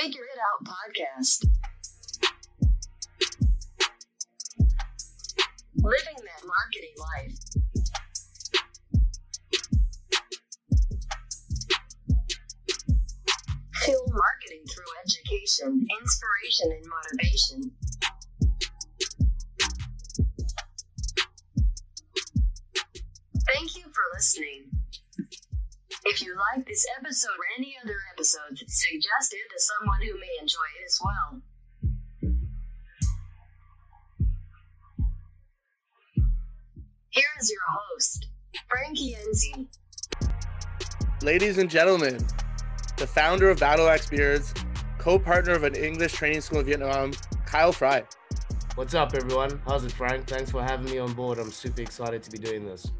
Figure It Out podcast. Living that marketing life. Fuel marketing through education, inspiration, and motivation. Thank you for listening. If you like this episode or any other episodes, suggest it to someone who may enjoy it as well. Here is your host, Frankie Enzi. Ladies and gentlemen, the founder of Battle Axe Beards, co-partner of an English training school in Vietnam, Kyle Fry. What's up, everyone? How's it, Frank? Thanks for having me on board. I'm super excited to be doing this.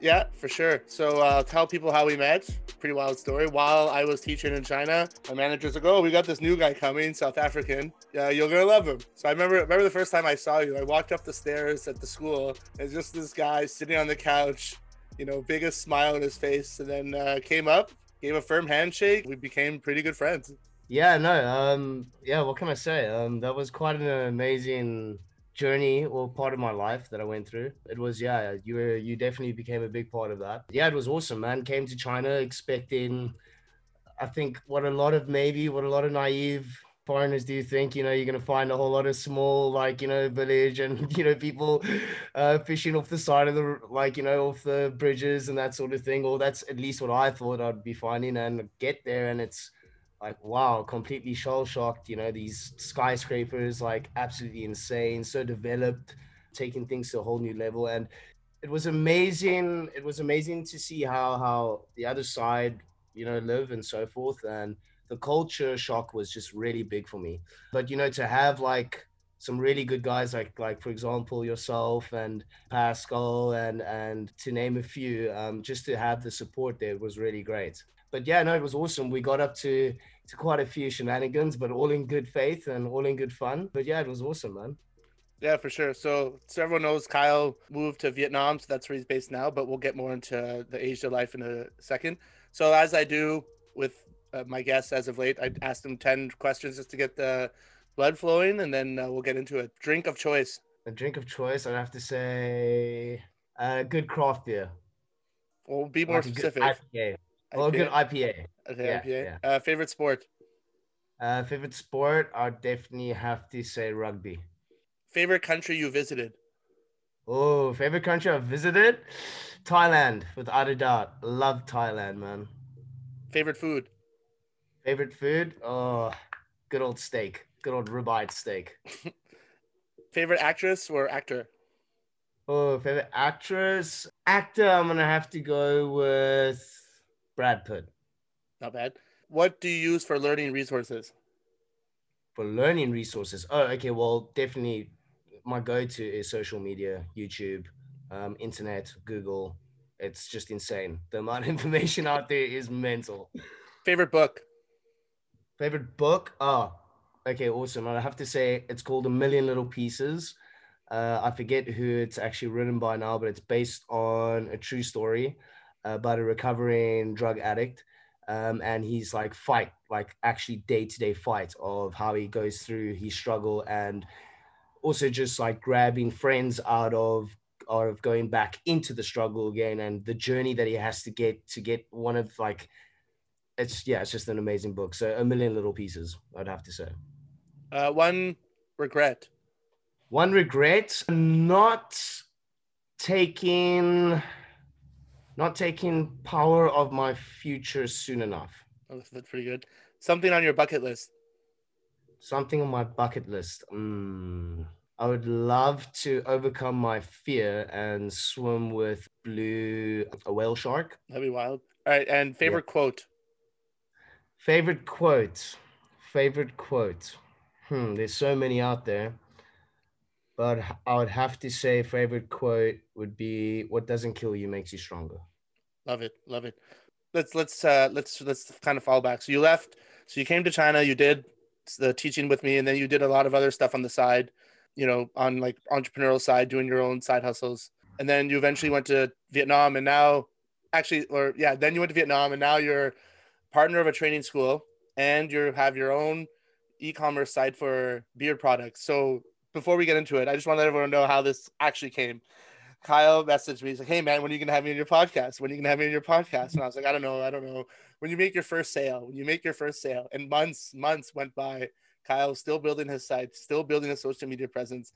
Yeah, for sure. So uh, tell people how we met. Pretty wild story. While I was teaching in China, my manager's like, "Oh, we got this new guy coming, South African. Yeah, you're gonna love him." So I remember, remember the first time I saw you. I walked up the stairs at the school, and just this guy sitting on the couch, you know, biggest smile on his face, and then uh, came up, gave a firm handshake. We became pretty good friends. Yeah, no, um, yeah. What can I say? Um, that was quite an amazing journey or part of my life that I went through. It was yeah, you were you definitely became a big part of that. Yeah, it was awesome, man. Came to China expecting I think what a lot of maybe what a lot of naive foreigners do think, you know, you're gonna find a whole lot of small, like, you know, village and you know, people uh fishing off the side of the like, you know, off the bridges and that sort of thing. Or that's at least what I thought I'd be finding and get there and it's like wow completely shell shocked you know these skyscrapers like absolutely insane so developed taking things to a whole new level. And it was amazing it was amazing to see how how the other side you know live and so forth. And the culture shock was just really big for me. But you know to have like some really good guys like like for example yourself and pascal and and to name a few um, just to have the support there was really great. But yeah, no, it was awesome. We got up to to quite a few shenanigans, but all in good faith and all in good fun. But yeah, it was awesome, man. Yeah, for sure. So, so everyone knows Kyle moved to Vietnam, so that's where he's based now. But we'll get more into the Asia life in a second. So, as I do with uh, my guests as of late, I asked them ten questions just to get the blood flowing, and then uh, we'll get into a drink of choice. A drink of choice, I'd have to say, uh, good craft beer. We'll be more Like a specific. IPA. Well, a good IPA. Okay, Yeah, IPA. yeah. Uh, favorite sport. Uh, favorite sport, I'd definitely have to say rugby. Favorite country you visited. Oh, favorite country I've visited? Thailand, without a doubt. Love Thailand, man. Favorite food. Favorite food? Oh, good old steak. Good old ribeye steak. Favorite actress or actor. Oh, favorite actress? Actor, I'm gonna have to go with Brad Pitt. Not bad. What do you use for learning resources? For learning resources. Oh, okay. Well, definitely my go-to is social media, YouTube, um, internet, Google. It's just insane. The amount of information out there is mental. Favorite book. Favorite book? Oh, okay, awesome. I have to say it's called A Million Little Pieces. Uh, I forget who it's actually written by now, but it's based on a true story about a recovering drug addict. Um, and he's like fight, like actually day to day fight of how he goes through his struggle and also just like grabbing friends out of out of going back into the struggle again and the journey that he has to get to get one of like it's yeah, it's just an amazing book. So a million little pieces, I'd have to say. Uh, one regret. One regret, not taking not taking power of my future soon enough. Oh, that's- pretty good. Something on your bucket list. Something on my bucket list. Mm, I would love to overcome my fear and swim with blue a whale shark. That'd be wild. All right, and favorite quote. Favorite quote. Favorite quote. Hmm, there's so many out there. But I would have to say favorite quote would be what doesn't kill you makes you stronger. Love it, love it. Let's let's uh let's let's kind of fall back. So you left. So you came to China. You did the teaching with me, and then you did a lot of other stuff on the side. You know, on like entrepreneurial side, doing your own side hustles, and then you eventually went to Vietnam, and now, actually, or yeah, then you went to Vietnam, and now you're partner of a training school, and you have your own e-commerce site for beard products. So before we get into it, I just want to let everyone know how this actually came. Kyle messaged me. He's like, "Hey man, when are you gonna have me on your podcast? When are you gonna have me on your podcast?" And I was like, "I don't know. I don't know." When you make your first sale, when you make your first sale, and months months went by, Kyle still building his site, still building a social media presence,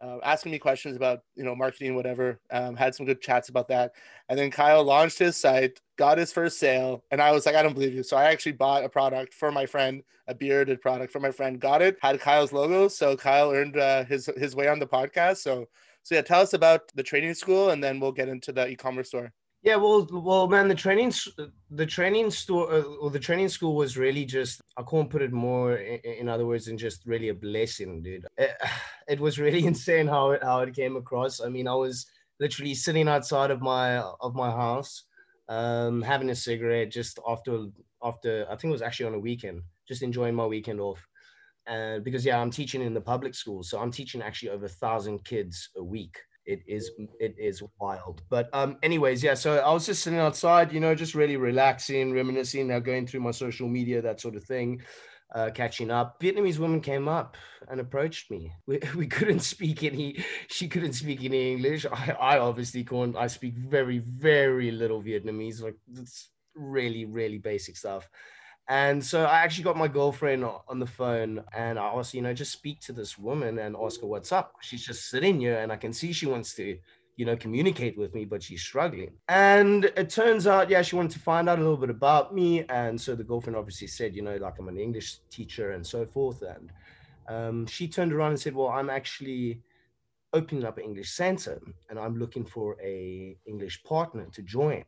uh, asking me questions about you know marketing, whatever. Um, had some good chats about that, and then Kyle launched his site, got his first sale, and I was like, I don't believe you. So I actually bought a product for my friend, a bearded product for my friend. Got it, had Kyle's logo, so Kyle earned uh, his his way on the podcast. So so yeah, tell us about the training school, and then we'll get into the e-commerce store. Yeah, well, well, man, the training, the training store, uh, or the training school was really just, I can't put it more in, in other words than just really a blessing, dude. It, it, was really insane how it, how it came across. I mean, I was literally sitting outside of my, of my house, um, having a cigarette just after, after, I think it was actually on a weekend, just enjoying my weekend off. And because, yeah, I'm teaching in the public schools, So I'm teaching actually over a thousand kids a week. It is it is wild. But um anyways yeah so i was just sitting outside you know just really relaxing reminiscing now going through my social media that sort of thing uh, catching up. Vietnamese woman came up and approached me. We, we couldn't speak any she couldn't speak any english. I, I obviously can't i speak very very little vietnamese like it's really really basic stuff and so I actually got my girlfriend on the phone and I asked, you know, just speak to this woman and ask her what's up. She's just sitting here and I can see she wants to, you know, communicate with me, but she's struggling. And it turns out, yeah, she wanted to find out a little bit about me. And so the girlfriend obviously said, you know, like I'm an English teacher and so forth. And um, she turned around and said, well, I'm actually opening up an English center and I'm looking for a English partner to join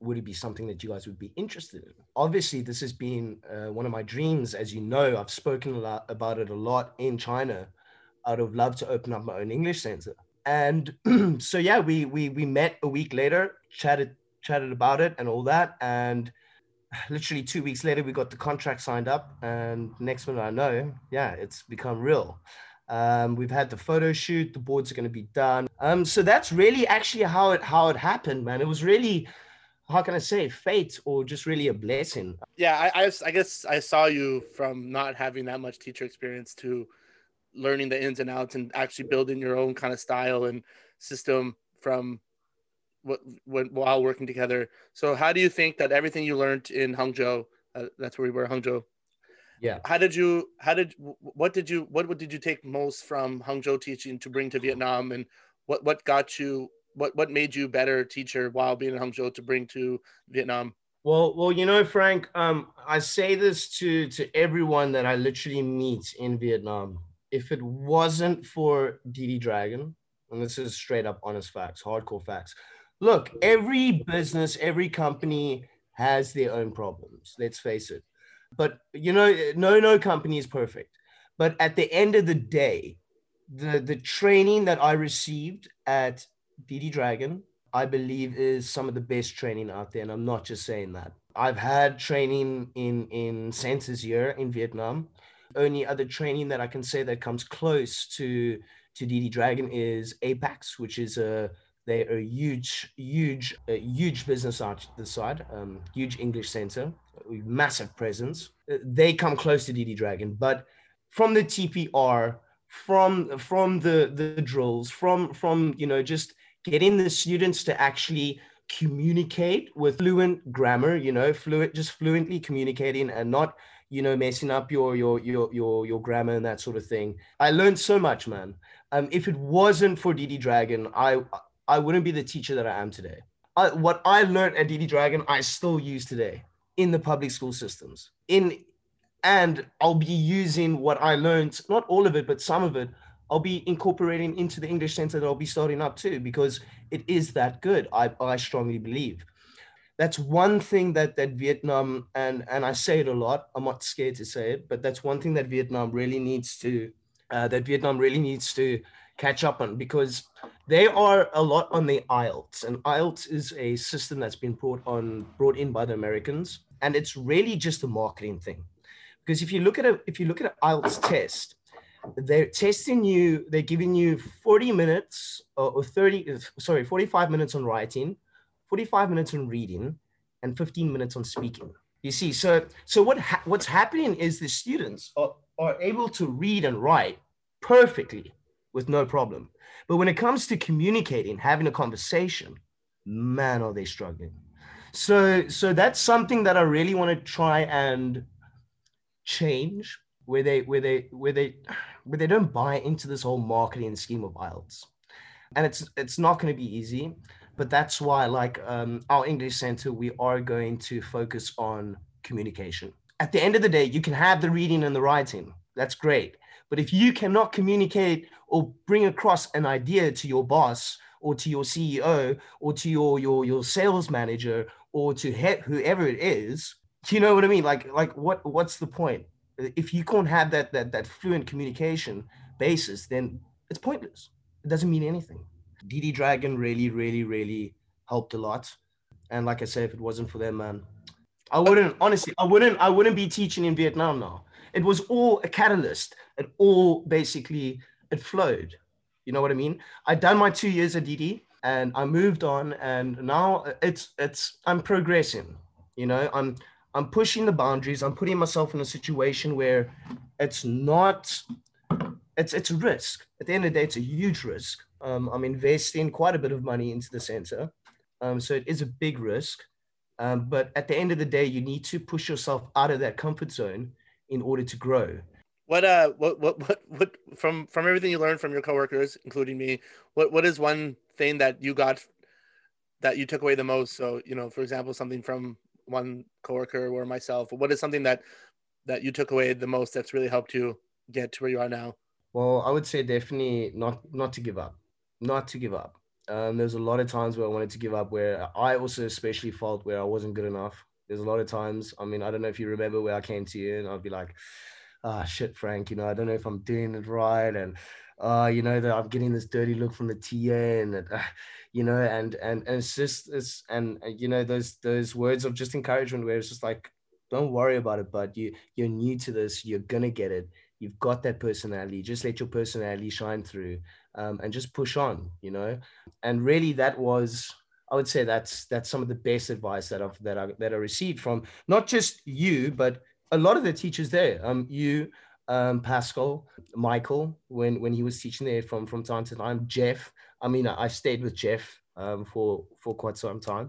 would it be something that you guys would be interested in? Obviously, this has been uh, one of my dreams. As you know, I've spoken a lot about it a lot in China. I'd have loved to open up my own English center. And so, yeah, we, we, we met a week later, chatted, chatted about it and all that. And literally two weeks later, we got the contract signed up. And next minute I know, yeah, it's become real. Um, we've had the photo shoot, the boards are going to be done. Um, so that's really actually how it how it happened, man. It was really how can I say fate or just really a blessing? Yeah, I, I, I guess I saw you from not having that much teacher experience to learning the ins and outs and actually building your own kind of style and system from what, what while working together. So how do you think that everything you learned in Hangzhou, uh, that's where we were, Hangzhou. Yeah. How did you? How did? What did you? What, what did you take most from Hangzhou teaching to bring to Vietnam, and what what got you what what made you better teacher while being in Hangzhou to bring to Vietnam? Well, well, you know, Frank, um, I say this to to everyone that I literally meet in Vietnam. If it wasn't for DD Dragon, and this is straight up honest facts, hardcore facts. Look, every business, every company has their own problems. Let's face it. But you know, no, no company is perfect. But at the end of the day, the the training that I received at DD Dragon, I believe, is some of the best training out there. And I'm not just saying that. I've had training in, in centers here in Vietnam. Only other training that I can say that comes close to, to DD Dragon is Apex, which is a they're a huge, huge, a huge business out the side, um, huge English center, massive presence. Uh, they come close to DD Dragon, but from the TPR, from from the the drills, from from you know just getting the students to actually communicate with fluent grammar, you know, fluent, just fluently communicating and not, you know, messing up your your your your your grammar and that sort of thing. I learned so much, man. Um, if it wasn't for DD Dragon, I I wouldn't be the teacher that I am today. I, what I learned at DD Dragon, I still use today in the public school systems. In and I'll be using what I learned, not all of it, but some of it, I'll be incorporating into the English center that I'll be starting up too, because it is that good. I, I strongly believe. That's one thing that that Vietnam and and I say it a lot. I'm not scared to say it, but that's one thing that Vietnam really needs to uh, that Vietnam really needs to catch up on because they are a lot on the IELTS, and IELTS is a system that's been brought on brought in by the Americans, and it's really just a marketing thing. Because if you look at a if you look at an IELTS test, they're testing you they're giving you 40 minutes uh, or 30 uh, sorry 45 minutes on writing 45 minutes on reading and 15 minutes on speaking You see, so so what ha- what's happening is the students are, are able to read and write perfectly with no problem. But when it comes to communicating, having a conversation, man, are they struggling. So so that's something that I really want to try and change where they where they where they where they don't buy into this whole marketing scheme of IELTS. And it's it's not going to be easy but that's why like um, our english center we are going to focus on communication. At the end of the day you can have the reading and the writing. That's great. But if you cannot communicate or bring across an idea to your boss or to your ceo or to your your, your sales manager or to he- whoever it is you know what i mean? Like like what what's the point if you can't have that that that fluent communication basis then it's pointless it doesn't mean anything DD Dragon really, really, really helped a lot. And like I said, if it wasn't for them, man, I wouldn't honestly, I wouldn't, I wouldn't be teaching in Vietnam now. It was all a catalyst. It all basically it flowed. You know what I mean? I'd done my two years at DD and I moved on, and now it's it's I'm progressing. You know, I'm I'm pushing the boundaries. I'm putting myself in a situation where it's not it's it's a risk. At the end of the day, it's a huge risk. Um, I'm investing quite a bit of money into the center, um, so it is a big risk. Um, but at the end of the day, you need to push yourself out of that comfort zone in order to grow. What uh, what what what what from from everything you learned from your coworkers, including me, what what is one thing that you got that you took away the most? So you know, for example, something from one coworker or myself. What is something that that you took away the most that's really helped you get to where you are now? Well, I would say definitely not not to give up, not to give up. Um, there's a lot of times where I wanted to give up, where I also especially felt where I wasn't good enough. There's a lot of times. I mean, I don't know if you remember where I came to you, and I'd be like, "Ah, shit, Frank. You know, I don't know if I'm doing it right, and uh, you know that I'm getting this dirty look from the TA, and uh, you know, and and and it's just it's and you know those those words of just encouragement where it's just like, don't worry about it, but you you're new to this, you're gonna get it. You've got that personality. Just let your personality shine through um, and just push on you know? And really that was i would say that's that's some of the best advice that i've that i that i received from not just you but a lot of the teachers there. Um you um pascal michael when when he was teaching there from from time to time jeff i mean i, stayed with jeff um for for quite some time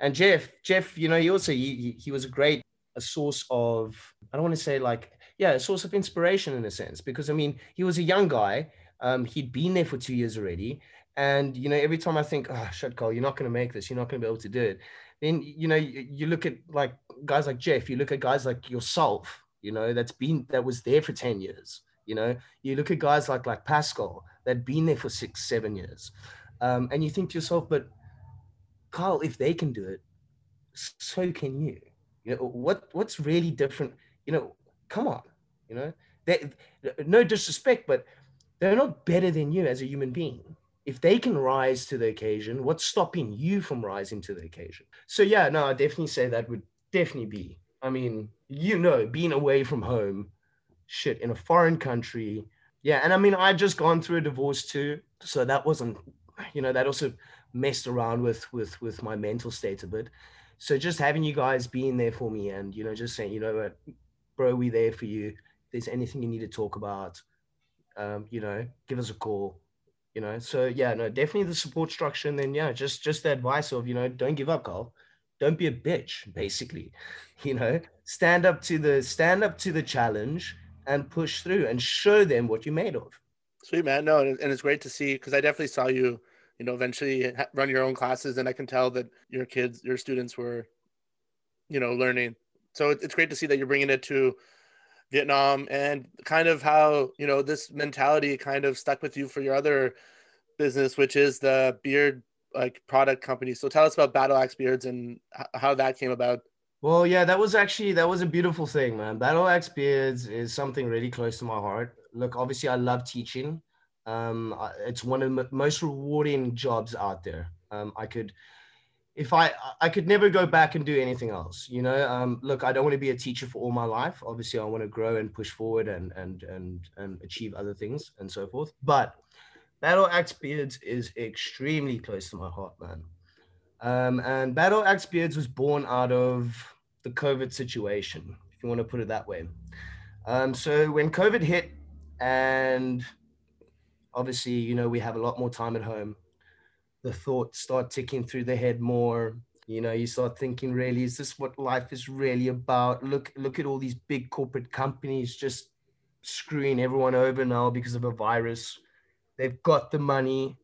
and jeff jeff you know he also he, he was a great a source of i don't want to say like yeah, a source of inspiration in a sense, because I mean, he was a young guy. Um, he'd been there for two years already. And, you know, every time I think, oh, shit, Cole, you're not going to make this, you're not going to be able to do it. Then, you know, you, you look at like guys like Jeff, you look at guys like yourself, you know, that's been, that was there for 10 years. You know, you look at guys like, like Pascal that been there for six, seven years. Um, and you think to yourself, but Kyle, if they can do it, so can you. You know, what, what's really different? You know, come on, you know, they, no disrespect, but they're not better than you as a human being. If they can rise to the occasion, what's stopping you from rising to the occasion? So yeah, no, I definitely say that would definitely be. I mean, you know, being away from home, shit, in a foreign country. Yeah, and I mean, I'd just gone through a divorce too, so that wasn't, you know, that also messed around with with with my mental state a bit. So just having you guys being there for me and you know just saying, you know what, bro, we there for you. If there's anything you need to talk about, um, you know, give us a call. You know, so yeah, no, definitely the support structure, and then yeah, just just the advice of you know, don't give up, Carl. Don't be a bitch, basically. You know, stand up to the stand up to the challenge and push through and show them what you're made of. Sweet man, no, and it's great to see because I definitely saw you, you know, eventually run your own classes, and I can tell that your kids, your students were, you know, learning so it's great to see that you're bringing it to Vietnam and kind of how you know this mentality kind of stuck with you for your other business, which is the beard like product company. So tell us about Battle Axe Beards and how that came about. Well, yeah, that was actually that was a beautiful thing, man. Battle Axe Beards is something really close to my heart. Look, obviously, I love teaching. Um, it's one of the most rewarding jobs out there. Um, I could if I I could never go back and do anything else, you know. Um, look, I don't want to be a teacher for all my life. Obviously, I want to grow and push forward and and and and achieve other things and so forth. But Battle Axe Beards is extremely close to my heart, man. Um, and Battle Axe Beards was born out of the COVID situation, if you want to put it that way. Um, so when COVID hit, and obviously, you know, we have a lot more time at home, the thoughts start ticking through the head more. You know, you start thinking, really, is this what life is really about? Look, look at all these big corporate companies just screwing everyone over now because of a virus. They've got the money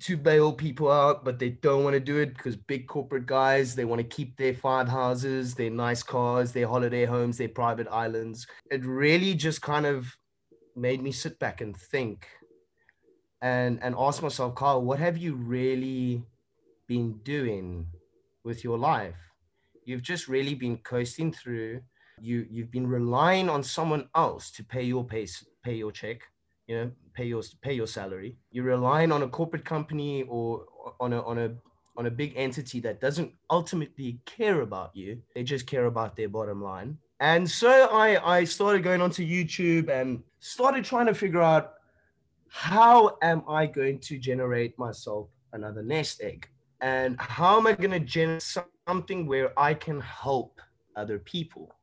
to bail people out, but they don't want to do it because big corporate guys, they want to keep their five houses, their nice cars, their holiday homes, their private islands. It really just kind of made me sit back and think and and ask myself, Carl, what have you really been doing with your life? You've just really been coasting through. You you've been relying on someone else to pay your pay pay your check, you know, pay your pay your salary. You're relying on a corporate company or on a on a on a big entity that doesn't ultimately care about you. They just care about their bottom line. And so I I started going onto YouTube and started trying to figure out how am I going to generate myself another nest egg? And how am I going to generate something where I can help other people?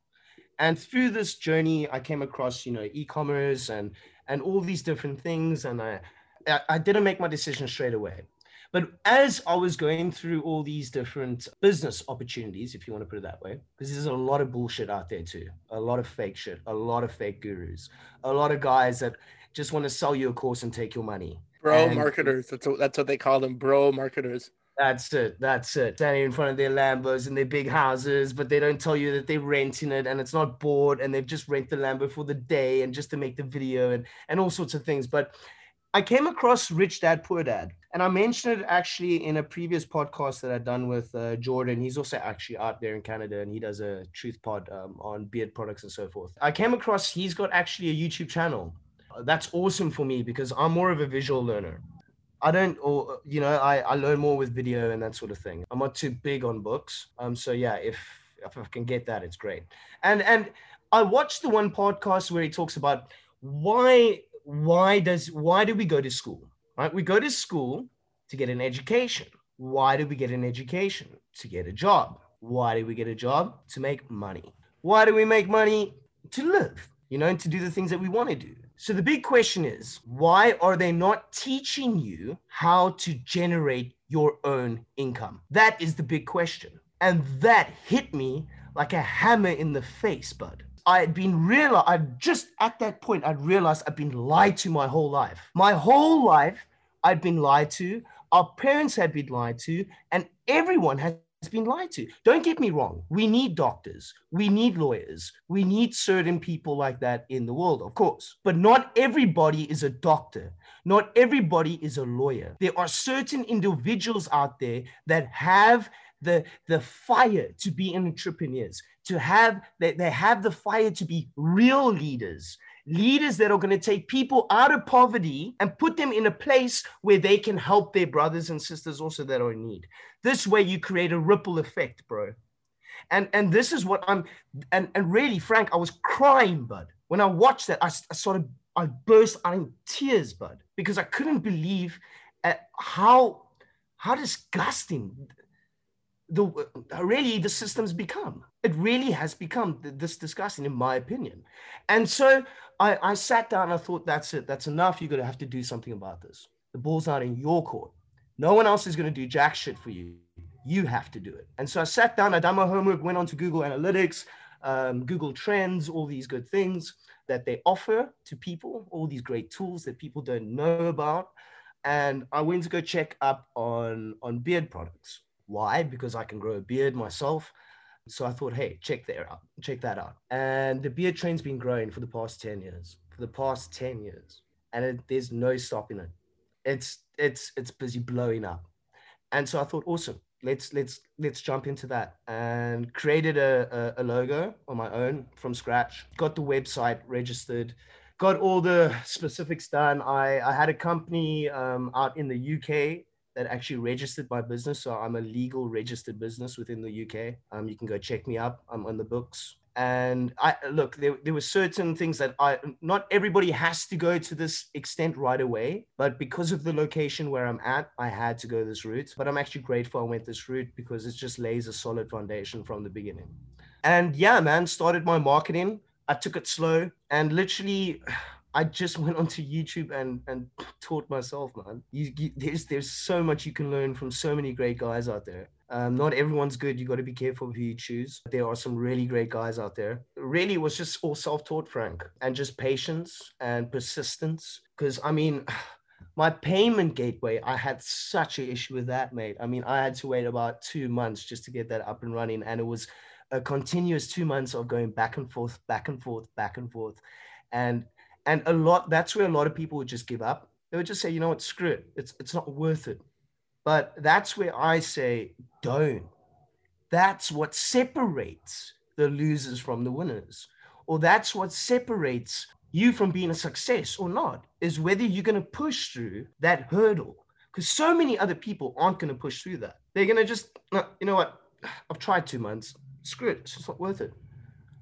And through this journey, I came across, you know, e-commerce and and all these different things. And I I didn't make my decision straight away. But as I was going through all these different business opportunities, if you want to put it that way, because there's a lot of bullshit out there too, a lot of fake shit, a lot of fake gurus, a lot of guys that just want to sell you a course and take your money. Bro And- marketers. That's what, that's what they call them. Bro marketers. That's it. That's it. Standing in front of their Lambos and their big houses, but they don't tell you that they're renting it and it's not bought and they've just rent the Lambo for the day and just to make the video and, and all sorts of things. But I came across Rich Dad Poor Dad, and I mentioned it actually in a previous podcast that I'd done with uh, Jordan. He's also actually out there in Canada, and he does a truth pod um, on beard products and so forth. I came across he's got actually a YouTube channel. That's awesome for me because I'm more of a visual learner. I don't, or you know, I, I learn more with video and that sort of thing. I'm not too big on books. Um, so yeah, if if I can get that, it's great. And and I watched the one podcast where he talks about why why does why do we go to school? Right, we go to school to get an education. Why do we get an education? To get a job. Why do we get a job? To make money. Why do we make money? To live, you know, and to do the things that we want to do. So the big question is, why are they not teaching you how to generate your own income? That is the big question. And that hit me like a hammer in the face, bud. I had been real. I just at that point, I'd realized I'd been lied to my whole life. My whole life, I'd been lied to. Our parents had been lied to, and everyone has been lied to. Don't get me wrong. We need doctors. We need lawyers. We need certain people like that in the world, of course. But not everybody is a doctor. Not everybody is a lawyer. There are certain individuals out there that have the, the fire to be entrepreneurs, to have they, they have the fire to be real leaders, leaders that are going to take people out of poverty and put them in a place where they can help their brothers and sisters also that are in need. This way you create a ripple effect, bro. And and this is what I'm and and really Frank, I was crying, bud. When I watched that, I sort of I burst out in tears, bud, because I couldn't believe at how how disgusting the uh, really the system's become. It really has become this disgusting, in my opinion. And so I, I sat down and I thought, that's it, that's enough. You're gonna have to do something about this. The ball's not in your court. No one else is gonna do jack shit for you. You have to do it. And so I sat down, I done my homework, went on to Google Analytics, um, Google Trends, all these good things that they offer to people, all these great tools that people don't know about. And I went to go check up on, on beard products. Why? Because I can grow a beard myself. So I thought, hey, check that out. Check that out. And the beard trend's been growing for the past 10 years. For the past 10 years. And it, there's no stopping it. It's it's it's busy blowing up. And so I thought, awesome. Let's let's let's jump into that and created a, a, a logo on my own from scratch. Got the website registered, got all the specifics done. I, I had a company um, out in the UK that actually registered my business. So I'm a legal registered business within the UK. Um, you can go check me up. I'm on the books. And I look, there, there were certain things that I not everybody has to go to this extent right away, but because of the location where I'm at, I had to go this route. But I'm actually grateful I went this route because it just lays a solid foundation from the beginning. And yeah, man, started my marketing. I took it slow and literally I just went onto YouTube and and taught myself, man. You, you, there's there's so much you can learn from so many great guys out there. Um, not everyone's good. You got to be careful who you choose. There are some really great guys out there. Really, it was just all self-taught, Frank, and just patience and persistence. Because I mean, my payment gateway, I had such an issue with that, mate. I mean, I had to wait about two months just to get that up and running, and it was a continuous two months of going back and forth, back and forth, back and forth, and and a lot. That's where a lot of people would just give up. They would just say, you know what, screw it. It's it's not worth it. But that's where I say, don't. That's what separates the losers from the winners. Or that's what separates you from being a success or not, is whether you're going to push through that hurdle. Because so many other people aren't going to push through that. They're going to just, you know what? I've tried two months. Screw it. It's not worth it.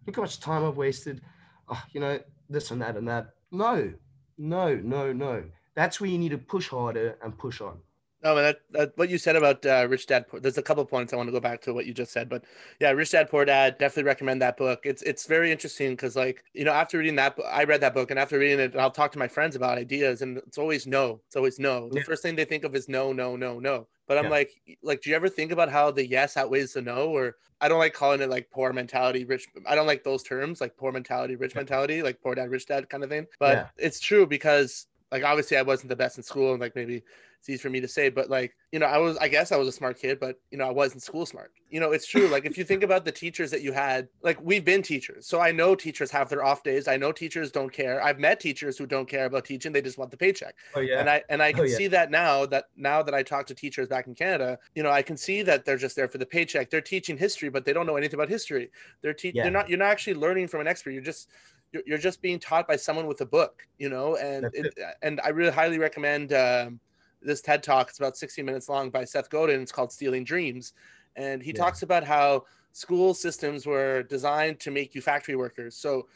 Look how much time I've wasted. Oh, you know, this and that and that. No, no, no, no. That's where you need to push harder and push on. No, that, that what you said about uh, Rich Dad Poor. There's a couple points I want to go back to what you just said, but yeah, Rich Dad Poor Dad. Definitely recommend that book. It's it's very interesting because like you know after reading that, I read that book, and after reading it, I'll talk to my friends about ideas, and it's always no. It's always no. The first thing they think of is no, no, no, no. But I'm yeah. like, like, do you ever think about how the yes outweighs the no? Or I don't like calling it like poor mentality, rich. I don't like those terms, like poor mentality, rich mentality, like poor dad, rich dad kind of thing. But yeah. it's true because like obviously I wasn't the best in school, and like maybe it's easy for me to say, but like, you know, I was, I guess I was a smart kid, but you know, I wasn't school smart. You know, it's true. Like, if you think about the teachers that you had, like, we've been teachers. So I know teachers have their off days. I know teachers don't care. I've met teachers who don't care about teaching. They just want the paycheck. Oh, yeah. And I, and I can oh, yeah. see that now that now that I talk to teachers back in Canada, you know, I can see that they're just there for the paycheck. They're teaching history, but they don't know anything about history. They're teaching, yeah. they're not, you're not actually learning from an expert. You're just, you're, you're just being taught by someone with a book, you know, and, it, and I really highly recommend, um, this TED talk. It's about 60 minutes long by Seth Godin. It's called Stealing Dreams. And he yeah. talks about how school systems were designed to make you factory workers. So,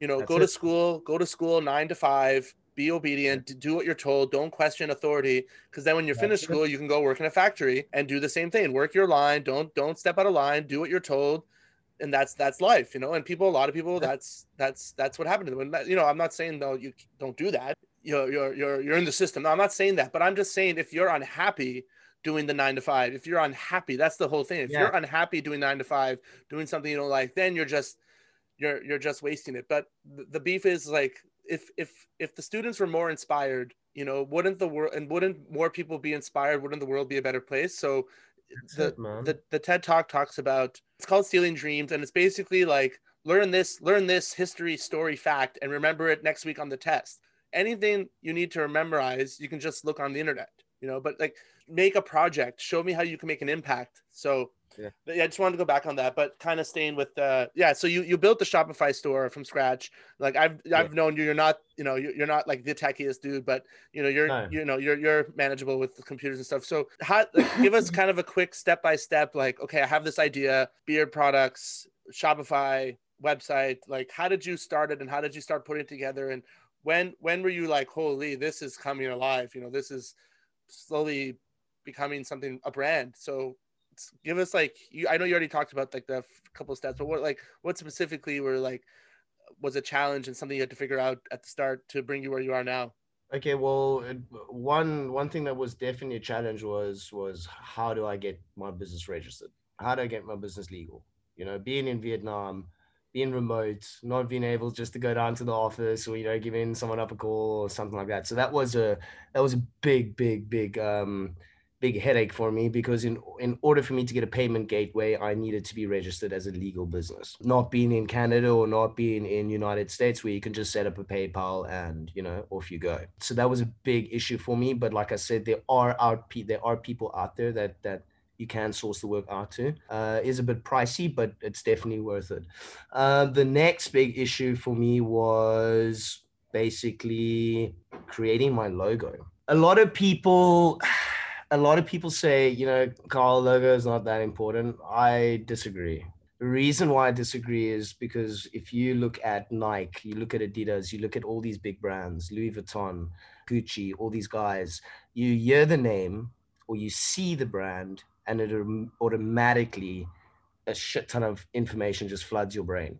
you know, That's go it. to school, go to school nine to five, be obedient, do what you're told, don't question authority. Because then when you're finished school, you can go work in a factory and do the same thing. Work your line, don't don't step out of line, do what you're told. And that's that's life, you know. And people, a lot of people, that's that's that's what happened to them. And, you know, I'm not saying though you don't do that you're you're you're you're in the system. No, I'm not saying that, but I'm just saying if you're unhappy doing the nine to five, if you're unhappy, that's the whole thing. If yeah. you're unhappy doing nine to five, doing something you don't like, then you're just you're you're just wasting it. But the, the beef is like if if if the students were more inspired, you know, wouldn't the world and wouldn't more people be inspired? Wouldn't the world be a better place? So the, it, the the TED Talk talks about it's called Stealing Dreams, and it's basically like learn this learn this history story fact and remember it next week on the test anything you need to memorize, you can just look on the internet, you know, but like make a project, show me how you can make an impact. So yeah. yeah, I just wanted to go back on that, but kind of staying with uh yeah, so you you built the Shopify store from scratch. Like I've I've known you, you're not, you know, you're not like the techiest dude, but you know, you're no. you know, you're you're manageable with the computers and stuff. So how like, give us kind of a quick step by step like okay, I have this idea, beard products, Shopify website, like how did you start it and how did you start putting it together and when when were you like holy this is coming alive you know this is slowly becoming something a brand? So give us like you i know you already talked about like the couple steps but what like what specifically were like was a challenge and something you had to figure out at the start to bring you where you are now? Okay well one one thing that was definitely a challenge was was how do i get my business registered? How do i get my business legal? You know being in vietnam being remote, not being able just to go down to the office or you know giving someone up a call or something like that. So that was a that was a big, big, big um big headache for me because in in order for me to get a payment gateway, I needed to be registered as a legal business. Not being in Canada or not being in United States where you can just set up a PayPal and you know off you go. So that was a big issue for me. But like I said, there are out there are people out there that that you can source the work out to. Uh, is a bit pricey, but it's definitely worth it. Uh, the next big issue for me was basically creating my logo. A lot of people, a lot of people say, you know, Carl logo is not that important. I disagree. The reason why I disagree is because if you look at Nike, you look at Adidas, you look at all these big brands, Louis Vuitton, Gucci, all these guys, you hear the name or you see the brand and it automatically a shit ton of information just floods your brain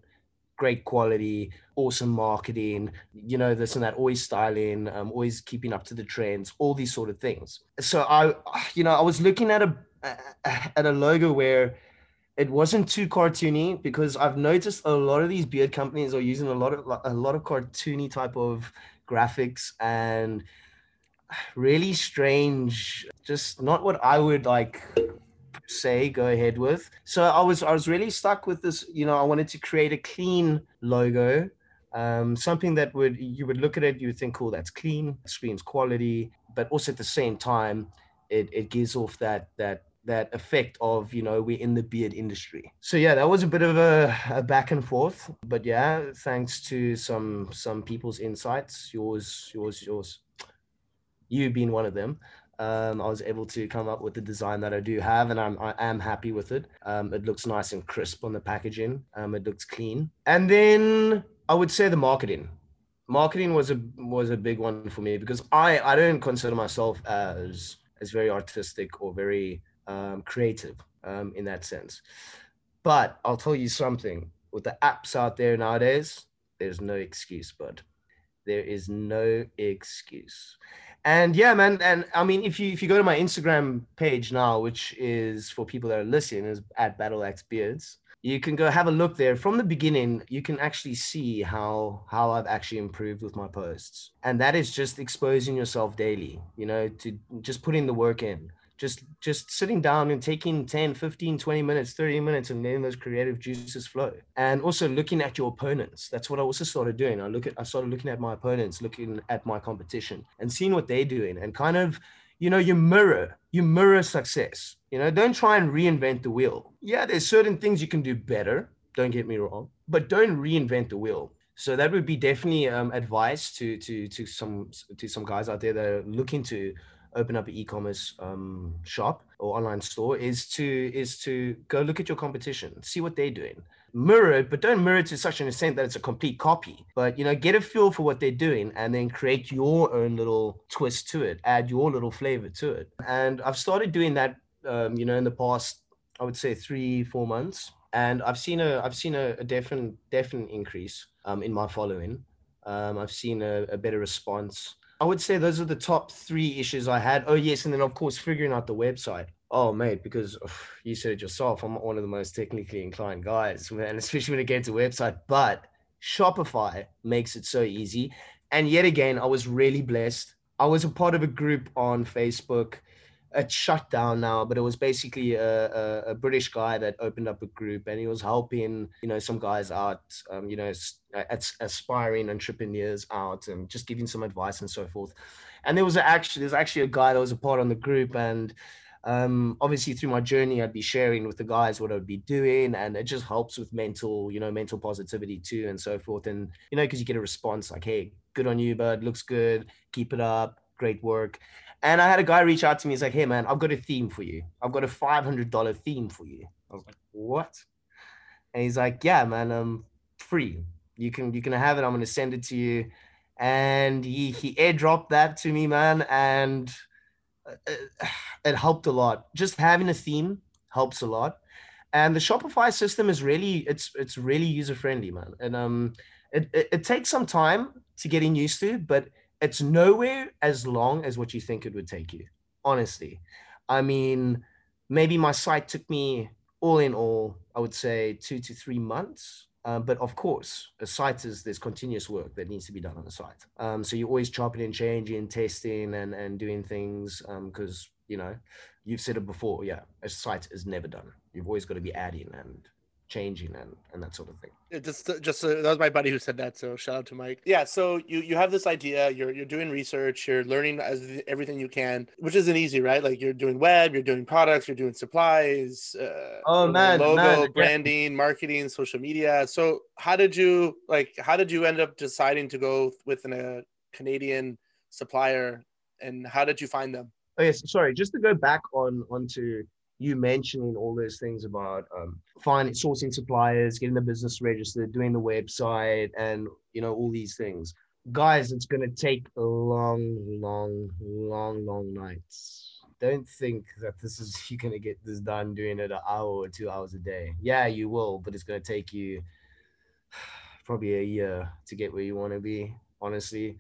great quality, awesome marketing, you know, this and that, always styling, um, always keeping up to the trends, all these sort of things. So I, you know, I was looking at a at a logo where it wasn't too cartoony because I've noticed a lot of these beard companies are using a lot of a lot of cartoony type of graphics and really strange, just not what I would like say go ahead with. So I was I was really stuck with this. You know, I wanted to create a clean logo, um, something that would you would look at it, you would think, cool, that's clean, screams quality, but also at the same time, it it gives off that that that effect of you know we're in the beard industry so yeah that was a bit of a, a, back and forth but yeah thanks to some some people's insights yours yours yours you being one of them um, I was able to come up with the design that I do have, and I'm I am happy with it. Um, it looks nice and crisp on the packaging. Um, it looks clean, and then I would say the marketing. Marketing was a was a big one for me because I I don't consider myself as as very artistic or very um, creative um, in that sense. But I'll tell you something: with the apps out there nowadays, there's no excuse, bud. There is no excuse and yeah man and i mean if you if you go to my instagram page now which is for people that are listening is at battle beards you can go have a look there. From the beginning you can actually see how how i've actually improved with my posts. And that is just exposing yourself daily you know to just putting the work in just just sitting down and taking 10 15 20 minutes 30 minutes and letting those creative juices flow. And also looking at your opponents. That's what i also started doing. I look at i started looking at my opponents looking at my competition and seeing what they're doing and kind of you know you mirror you mirror success. You know don't try and reinvent the wheel. Yeah there's certain things you can do better don't get me wrong but don't reinvent the wheel. So that would be definitely um, advice to to to some to some guys out there that are looking to open up an e-commerce um, shop or online store is to is to go look at your competition, see what they're doing, mirror it, but don't mirror it to such an extent that it's a complete copy. But you know, get a feel for what they're doing and then create your own little twist to it, add your little flavor to it. And I've started doing that, um, you know, in the past, I would say three, four months, and I've seen a I've seen a, a definite definite increase um, in my following. Um, I've seen a, a better response. I would say those are the top three issues I had. Oh yes, and then of course figuring out the website. Oh mate, because ugh, you said it yourself, I'm one of the most technically inclined guys, and especially when it gets to website. But Shopify makes it so easy. And yet again, I was really blessed. I was a part of a group on Facebook it's shut down now, but it was basically a, a, a, British guy that opened up a group and he was helping, you know, some guys out, um, you know, aspiring entrepreneurs out and just giving some advice and so forth. And there was actually, there's actually a guy that was a part on the group and um, obviously through my journey, I'd be sharing with the guys what I'd be doing and it just helps with mental, you know, mental positivity too and so forth. And, you know, because you get a response like, hey, good on you, bud, looks good, keep it up, great work and I had a guy reach out to me. He's like, "Hey, man, I've got a theme for you. I've got a five hundred dollar theme for you." I was like, "What?" And he's like, "Yeah, man, um, free. You can you can have it. I'm gonna send it to you." And he he airdropped that to me, man, and it, uh, it helped a lot. Just having a theme helps a lot. And the Shopify system is really it's it's really user friendly, man. And um, it, it, it takes some time to getting used to, but it's nowhere as long as what you think it would take you. Honestly, I mean, maybe my site took me all in all, I would say two to three months. Um, but of course, a site is there's continuous work that needs to be done on the site. Um, so you're always chopping and changing, testing, and and doing things because um, you know you've said it before. Yeah, a site is never done. You've always got to be adding and changing and, and that sort of thing. It just just uh, that was my buddy who said that. So shout out to Mike. Yeah. So you you have this idea. You're you're doing research. You're learning as everything you can, which isn't easy, right? Like you're doing web. You're doing products. You're doing supplies. Uh, oh man, logo, man, branding, yeah. marketing, social media. So how did you like? How did you end up deciding to go with an, a Canadian supplier, and how did you find them? Oh yes, sorry. Just to go back on onto you mentioning all those things about um, finding sourcing suppliers, getting the business registered, doing the website, and you know all these things. Guys, it's gonna take long, long, long, long nights. don't think that this is you're gonna get this done doing it an hour or two hours a day. Yeah, you will, but it's gonna take you probably a year to get where you want to be. Honestly,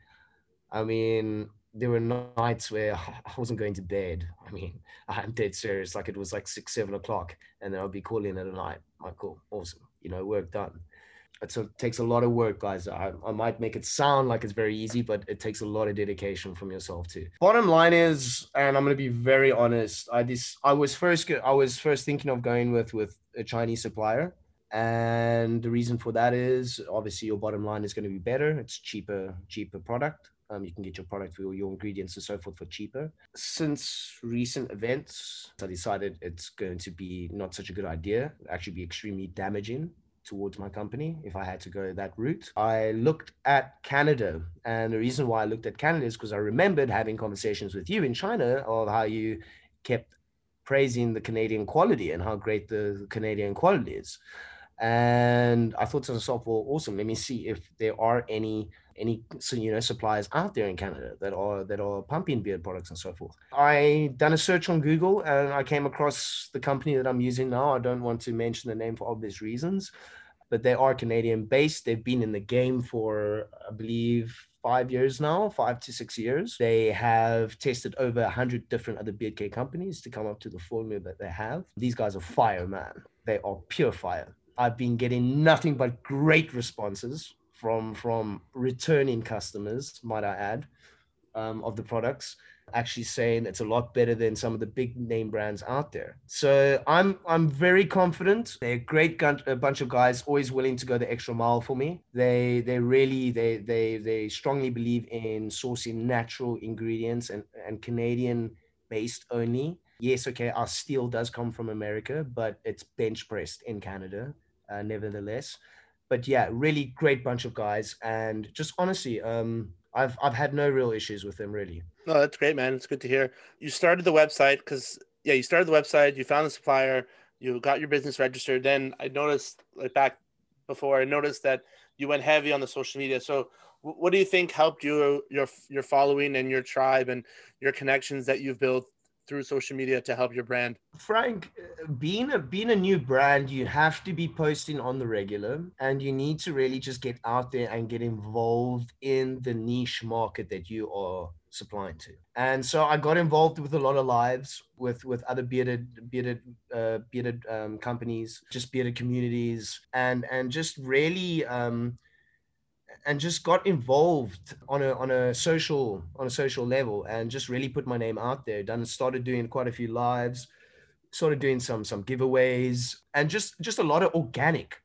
I mean, there were nights where I wasn't going to bed. I mean, I'm dead serious. Like it was like six, seven o'clock, and then I'd be calling at a night. Like, cool, awesome, you know, work done. It takes a lot of work, guys. I, I might make it sound like it's very easy, but it takes a lot of dedication from yourself too. Bottom line is, and I'm going to be very honest. I this I was first I was first thinking of going with with a Chinese supplier, and the reason for that is obviously your bottom line is going to be better. It's cheaper, cheaper product um, you can get your product for your ingredients and so forth for cheaper. Since recent events, I decided it's going to be not such a good idea, actually be extremely damaging towards my company if I had to go that route. I looked at Canada, and the reason why I looked at Canada is because I remembered having conversations with you in China of how you kept praising the Canadian quality and how great the Canadian quality is. And I thought to myself, well, awesome. Let me see if there are any any you know suppliers out there in Canada that are that are pumping beard products and so forth. I done a search on Google and I came across the company that I'm using now. I don't want to mention the name for obvious reasons, but they are Canadian based. They've been in the game for I believe five years now, five to six years. They have tested over a hundred different other beard care companies to come up to the formula that they have. These guys are fire, man. They are pure fire. I've been getting nothing but great responses from from returning customers, might I add, um, of the products, actually saying it's a lot better than some of the big name brands out there. So I'm I'm very confident. They're a great gun- a bunch of guys, always willing to go the extra mile for me. They they really they they they strongly believe in sourcing natural ingredients and and Canadian based only. Yes, okay, our steel does come from America, but it's bench pressed in Canada, uh, nevertheless but yeah, really great bunch of guys, and just honestly, um, I've I've had no real issues with them really. No, that's great, man. It's good to hear. You started the website because yeah, you started the website. You found the supplier. You got your business registered. Then I noticed like back before, I noticed that you went heavy on the social media. So what do you think helped you your your following and your tribe and your connections that you've built through social media to help your brand? Frank, being a being a new brand, you have to be posting on the regular and you need to really just get out there and get involved in the niche market that you are supplying to. And so I got involved with a lot of lives with with other bearded bearded uh, bearded um, companies, just bearded communities, and and just really um, and just got involved on a on a social on a social level and just really put my name out there. Done started doing quite a few lives started doing some some giveaways and just just a lot of organic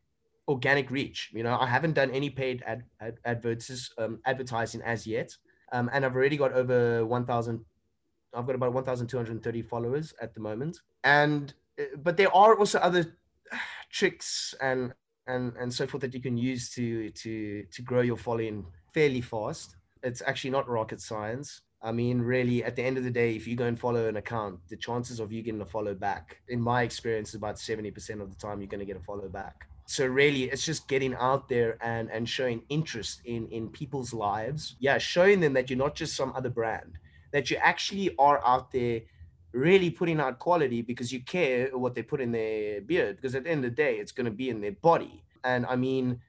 organic reach. You know i haven't done any paid ad, ad adverts um, advertising as yet. Um, and i've already got over 1000 i've got about 1230 followers at the moment. And uh, but there are also other tricks and and and so forth that you can use to to to grow your following fairly fast. It's actually not rocket science. I mean, really, at the end of the day, if you go and follow an account, the chances of you getting a follow back, in my experience, is about 70% of the time you're going to get a follow back. So really, it's just getting out there and and showing interest in in people's lives. Yeah, showing them that you're not just some other brand, that you actually are out there really putting out quality because you care what they put in their beard because at the end of the day it's going to be in their body. And i mean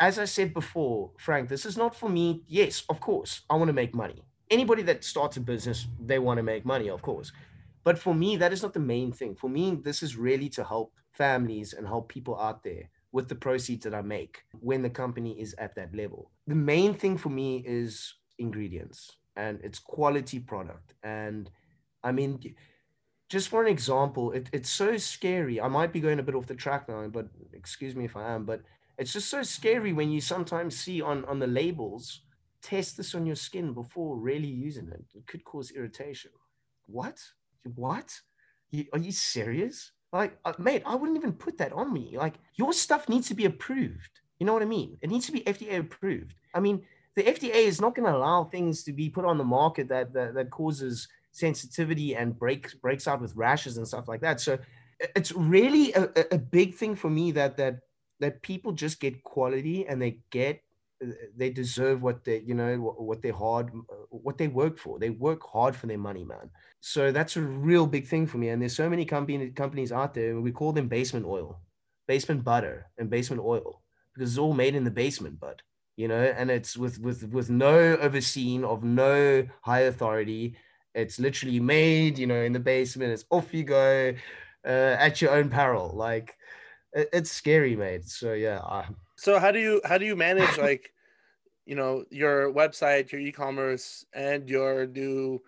as i said before frank this is not for me. Yes of course i want to make money. Anybody that starts a business they want to make money of course. But for me that is not the main thing. For me this is really to help families and help people out there with the proceeds that i make when the company is at that level. The main thing for me is ingredients and it's quality product. And I mean, just for an example, it, it's so scary. I might be going a bit off the track now, but excuse me if I am, but it's just so scary when you sometimes see on, on the labels, test this on your skin before really using it. It could cause irritation. What? What? You, are you serious? Like, uh, mate, I wouldn't even put that on me. Like, your stuff needs to be approved. You know what I mean? It needs to be FDA approved. I mean, the FDA is not going to allow things to be put on the market that, that, that causes sensitivity and breaks breaks out with rashes and stuff like that. So it's really a, a big thing for me that that that people just get quality and they get uh, they deserve what they you know what they hard uh, what they work for. They work hard for their money man. So that's a real big thing for me. And there's so many company, companies out there we call them basement oil basement butter and basement oil because it's all made in the basement bud you know? And it's with with with no overseeing of no high authority it's literally made you know in the basement it's off you go uh, at your own peril like it, it's scary mate so yeah I, so how do you how do you manage like you know your website your e-commerce and your new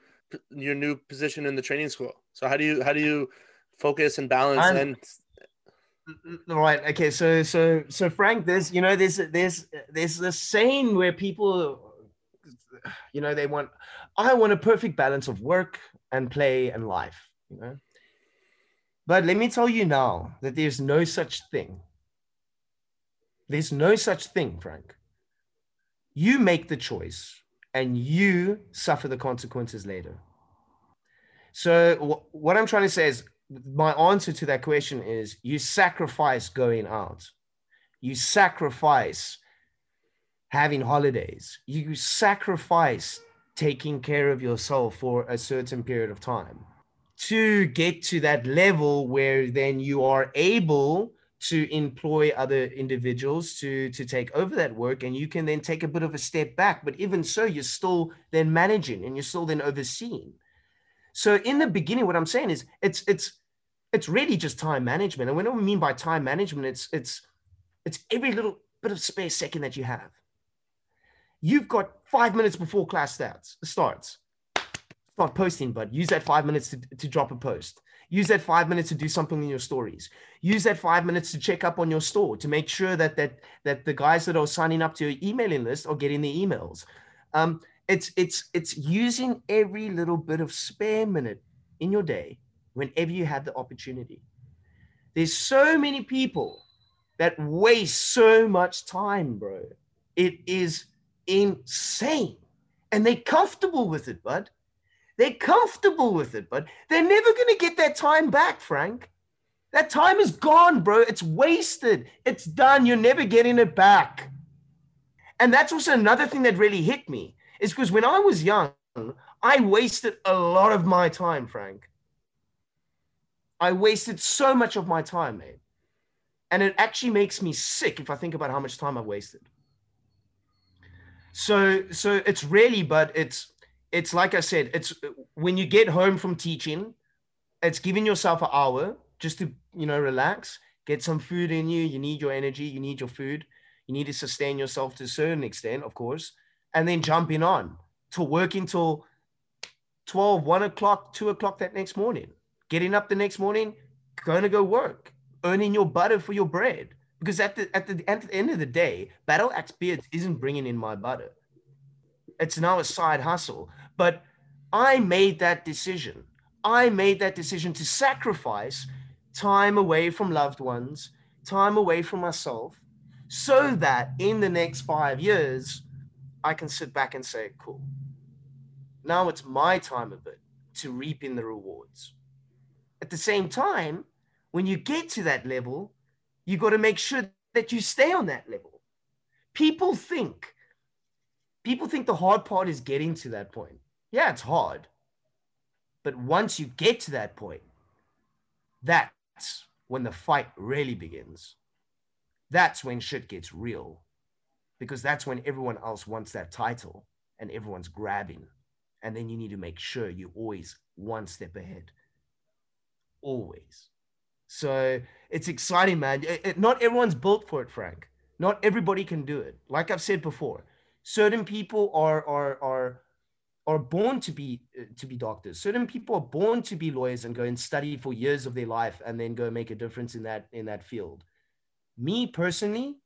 your new position in the training school? So how do you how do you focus and balance I'm, and right okay so so so frank there's you know there's there's there's this saying where people you know they want i want a perfect balance of work and play and life you know but let me tell you now that there's no such thing there's no such thing, Frank. You make the choice and you suffer the consequences later. So, what I'm trying to say is my answer to that question is you sacrifice going out, you sacrifice having holidays, you sacrifice taking care of yourself for a certain period of time. To get to that level where then you are able to employ other individuals to to take over that work and you can then take a bit of a step back but even so you're still then managing and you're still then overseeing. So in the beginning what i'm saying is it's it's it's really just time management. And what i mean by time management? It's it's it's every little bit of spare second that you have you've got five minutes before class starts starts. Start posting but use that five minutes to, to drop a post. Use that five minutes to do something in your stories. Use that five minutes to check up on your store to make sure that that that the guys that are signing up to your emailing list are getting the emails. Um, it's it's it's using every little bit of spare minute in your day whenever you have the opportunity. There's so many people that waste so much time bro. It is insane and they're comfortable with it bud they're comfortable with it, but they're never going to get that time back, Frank. That time is gone, bro. It's wasted. It's done. You're never getting it back. And that's also another thing that really hit me is because when I was young, I wasted a lot of my time, Frank. I wasted so much of my time, mate. And it actually makes me sick if I think about how much time I wasted. So, so it's really, but it's it's like I said, it's when you get home from teaching, it's giving yourself an hour just to, you know, relax, get some food in you. You need your energy, you need your food, you need to sustain yourself to a certain extent, of course, and then jumping on to work until 12, 1 o'clock, 2 o'clock that next morning. Getting up the next morning, going to go work, earning your butter for your bread. Because at the, at the, at the end of the day, Battle Axe Beards isn't bringing in my butter it's now a side hustle. But I made that decision. I made that decision to sacrifice time away from loved ones, time away from myself, so that in the next five years, I can sit back and say, cool. Now it's my time of it to reap in the rewards. At the same time, when you get to that level, you got to make sure that you stay on that level. People think people think the hard part is getting to that point. Yeah, it's hard. But once you get to that point, that's when the fight really begins. That's when shit gets real. Because that's when everyone else wants that title and everyone's grabbing. And then you need to make sure you're always one step ahead. Always. So it's exciting, man. It, it, not everyone's built for it, Frank. Not everybody can do it. Like I've said before, certain people are are are are born to be uh, to be doctors certain people are born to be lawyers and go and study for years of their life and then go make a difference in that in that field me personally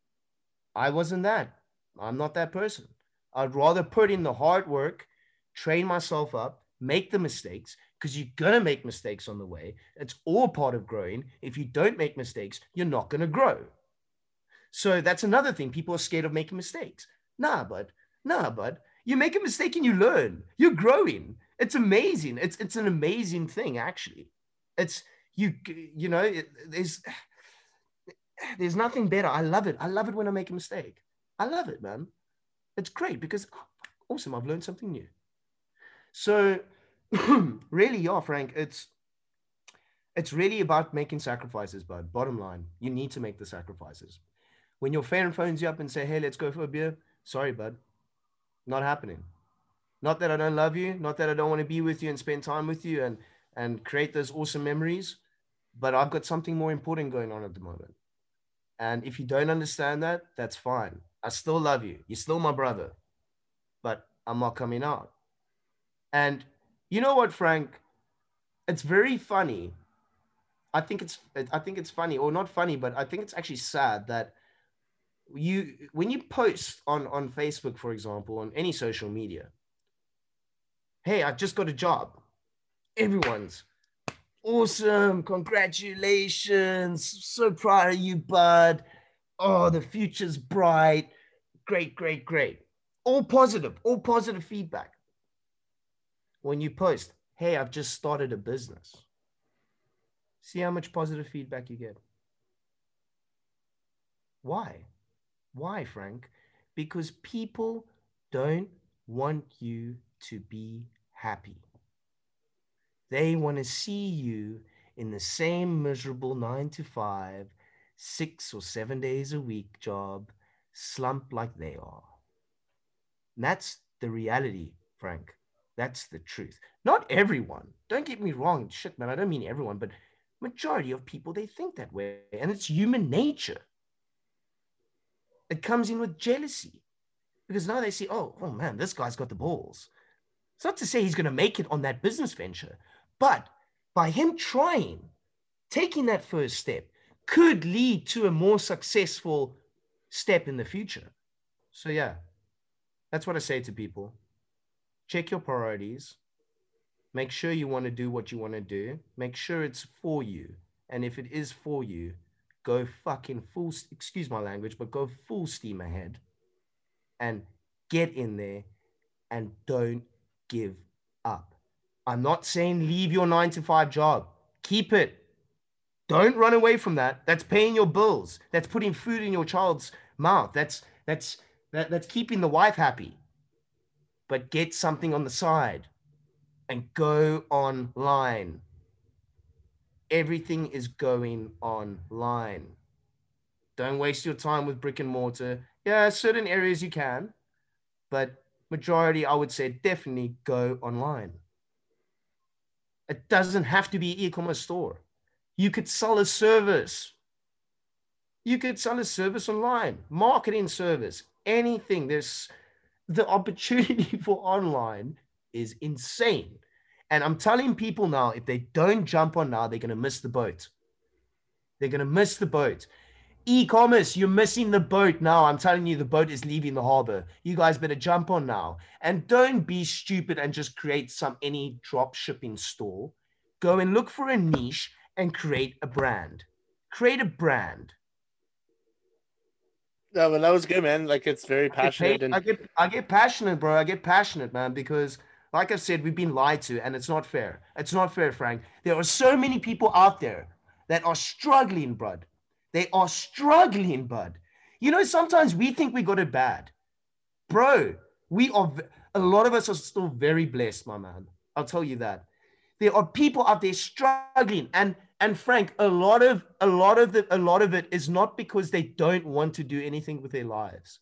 i wasn't that i'm not that person i'd rather put in the hard work train myself up make the mistakes because you're going to make mistakes on the way it's all part of growing if you don't make mistakes you're not going to grow so that's another thing people are scared of making mistakes Nah, bud. Nah, bud. You make a mistake and you learn. You're growing. It's amazing. It's it's an amazing thing, actually. It's you you know it, there's there's nothing better. I love it. I love it when I make a mistake. I love it, man. It's great because oh, awesome, I've learned something new. So really, yeah, Frank, it's it's really about making sacrifices, bud. Bottom line, you need to make the sacrifices. When your friend phones you up and say, "Hey, let's go for a beer," sorry, bud, not happening. Not that I don't love you, not that I don't want to be with you and spend time with you and and create those awesome memories, but I've got something more important going on at the moment. And if you don't understand that, that's fine. I still love you. You're still my brother, but I'm not coming out. And you know what, Frank? It's very funny. I think it's I think it's funny, or not funny, but I think it's actually sad that you when you post on on Facebook, for example, on any social media, hey, I just got a job. Everyone's awesome, congratulations, so proud of you, bud. Oh, the future's bright. Great, great, great. All positive, all positive feedback. When you post, hey, I've just started a business. See how much positive feedback you get. Why? Why, Frank? Because people don't want you to be happy. They want to see you in the same miserable nine to five, six or seven days a week job, slump like they are. And that's the reality, Frank. That's the truth. Not everyone. Don't get me wrong. Shit, man. I don't mean everyone, but majority of people they think that way, and it's human nature. It comes in with jealousy because now they see, oh, oh man, this guy's got the balls. It's not to say he's going to make it on that business venture, but by him trying, taking that first step could lead to a more successful step in the future. So, yeah, that's what I say to people. Check your priorities. Make sure you want to do what you want to do. Make sure it's for you. And if it is for you, go fucking full, excuse my language, but go full steam ahead and get in there and don't give up. I'm not saying leave your nine to five job, keep it. Don't run away from that. That's paying your bills. That's putting food in your child's mouth. That's that's that, that's keeping the wife happy. But get something on the side and go online. Everything is going online. Don't waste your time with brick and mortar. Yeah, certain areas you can, but majority, I would say, definitely go online. It doesn't have to be e-commerce store. You could sell a service. You could sell a service online, marketing service, anything. There's the opportunity for online is insane. And I'm telling people now, if they don't jump on now, they're going to miss the boat. They're going to miss the boat. E-commerce you're missing the boat now. I'm telling you the boat is leaving the harbor. You guys better jump on now. And don't be stupid and just create some any drop shipping store. Go and look for a niche and create a brand. Create a brand no but that was good man like it's very passionate I get, and... I get i get passionate bro i get passionate man because like i said we've been lied to and it's not fair it's not fair frank there are so many people out there that are struggling bro they are struggling, bud. You know, sometimes we think we got it bad. Bro, we are, a lot of us are still very blessed, my man. I'll tell you that. There are people out there struggling. And and Frank, a lot of a lot of the a lot of it is not because they don't want to do anything with their lives.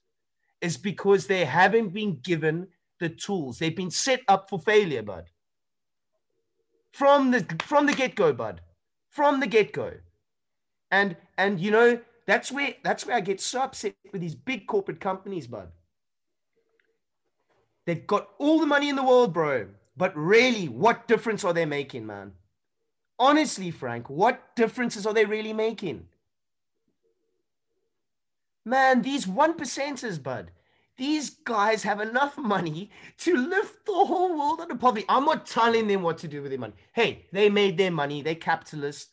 It's because they haven't been given the tools. They've been set up for failure, bud. From the from the get-go, bud. From the get-go. And and you know, that's where that's where I get so upset with these big corporate companies, bud. They've got all the money in the world, bro. But really, what difference are they making, man? Honestly, Frank, what differences are they really making? Man, these one percenters, bud. These guys have enough money to lift the whole world out of poverty. I'm not telling them what to do with their money. Hey, they made their money. They're capitalists.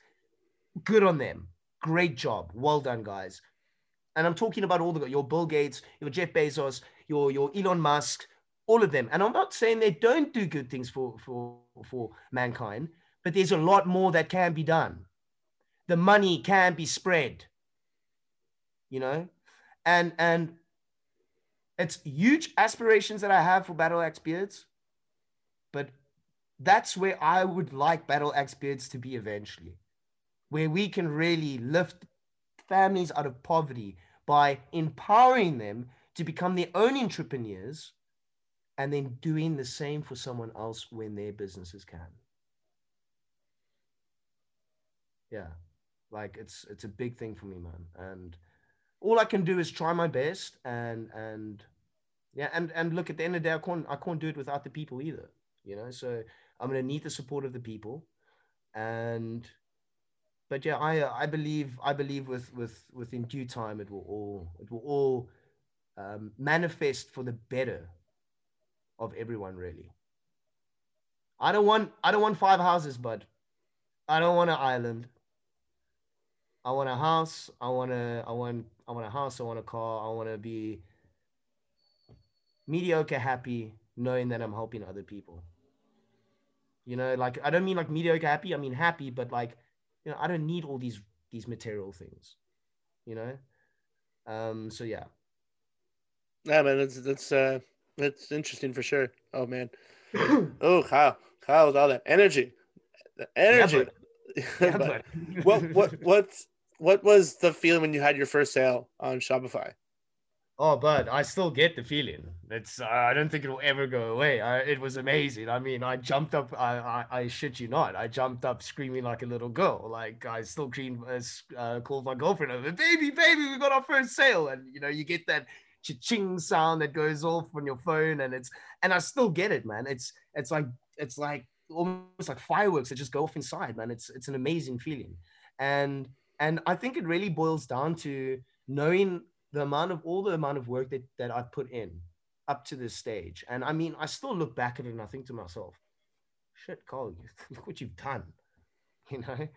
Good on them. Great job. Well done, guys. And I'm talking about all the your Bill Gates, your Jeff Bezos, your your Elon Musk, all of them. And I'm not saying they don't do good things for for for mankind, but there's a lot more that can be done. The money can be spread. You know, and and it's huge aspirations that I have for Battle Axe Beards, but that's where I would like Battle Axe Beards to be eventually, where we can really lift families out of poverty by empowering them to become their own entrepreneurs and then doing the same for someone else when their businesses can. Yeah, like it's it's a big thing for me, man. And all I can do is try my best and and yeah, and and look at the end of the day, I can't I can't do it without the people either. You know, so I'm gonna need the support of the people, and but yeah, I I believe I believe with with within due time it will all it will all um, manifest for the better of everyone really. I don't want I don't want five houses, bud. I don't want an island. I want a house. I want to I want I want a house. I want a car. I want to be mediocre happy knowing that I'm helping other people. You know, like I don't mean like mediocre happy. I mean happy, but like you know, I don't need all these these material things. You know, um. So yeah. Yeah, man, that's that's uh that's interesting for sure. Oh man. oh, Kyle, Kyle with all that energy, the energy. Yeah, but, yeah, but what what what what was the feeling when you had your first sale on Shopify? Oh, but I still get the feeling. It's uh, I don't think it'll ever go away. I, it was amazing. I mean, I jumped up. I, I, I shit you not. I jumped up screaming like a little girl. Like I still dream, uh, uh, called my girlfriend over, baby, baby, we got our first sale, and you know you get that ching sound that goes off on your phone, and it's and I still get it, man. It's it's like it's like almost like fireworks that just go off inside, man. It's it's an amazing feeling, and and I think it really boils down to knowing the amount of all the amount of work that, that I've put in up to this stage. And I mean, I still look back at it and I think to myself, shit, Carl, look what you've done. You know,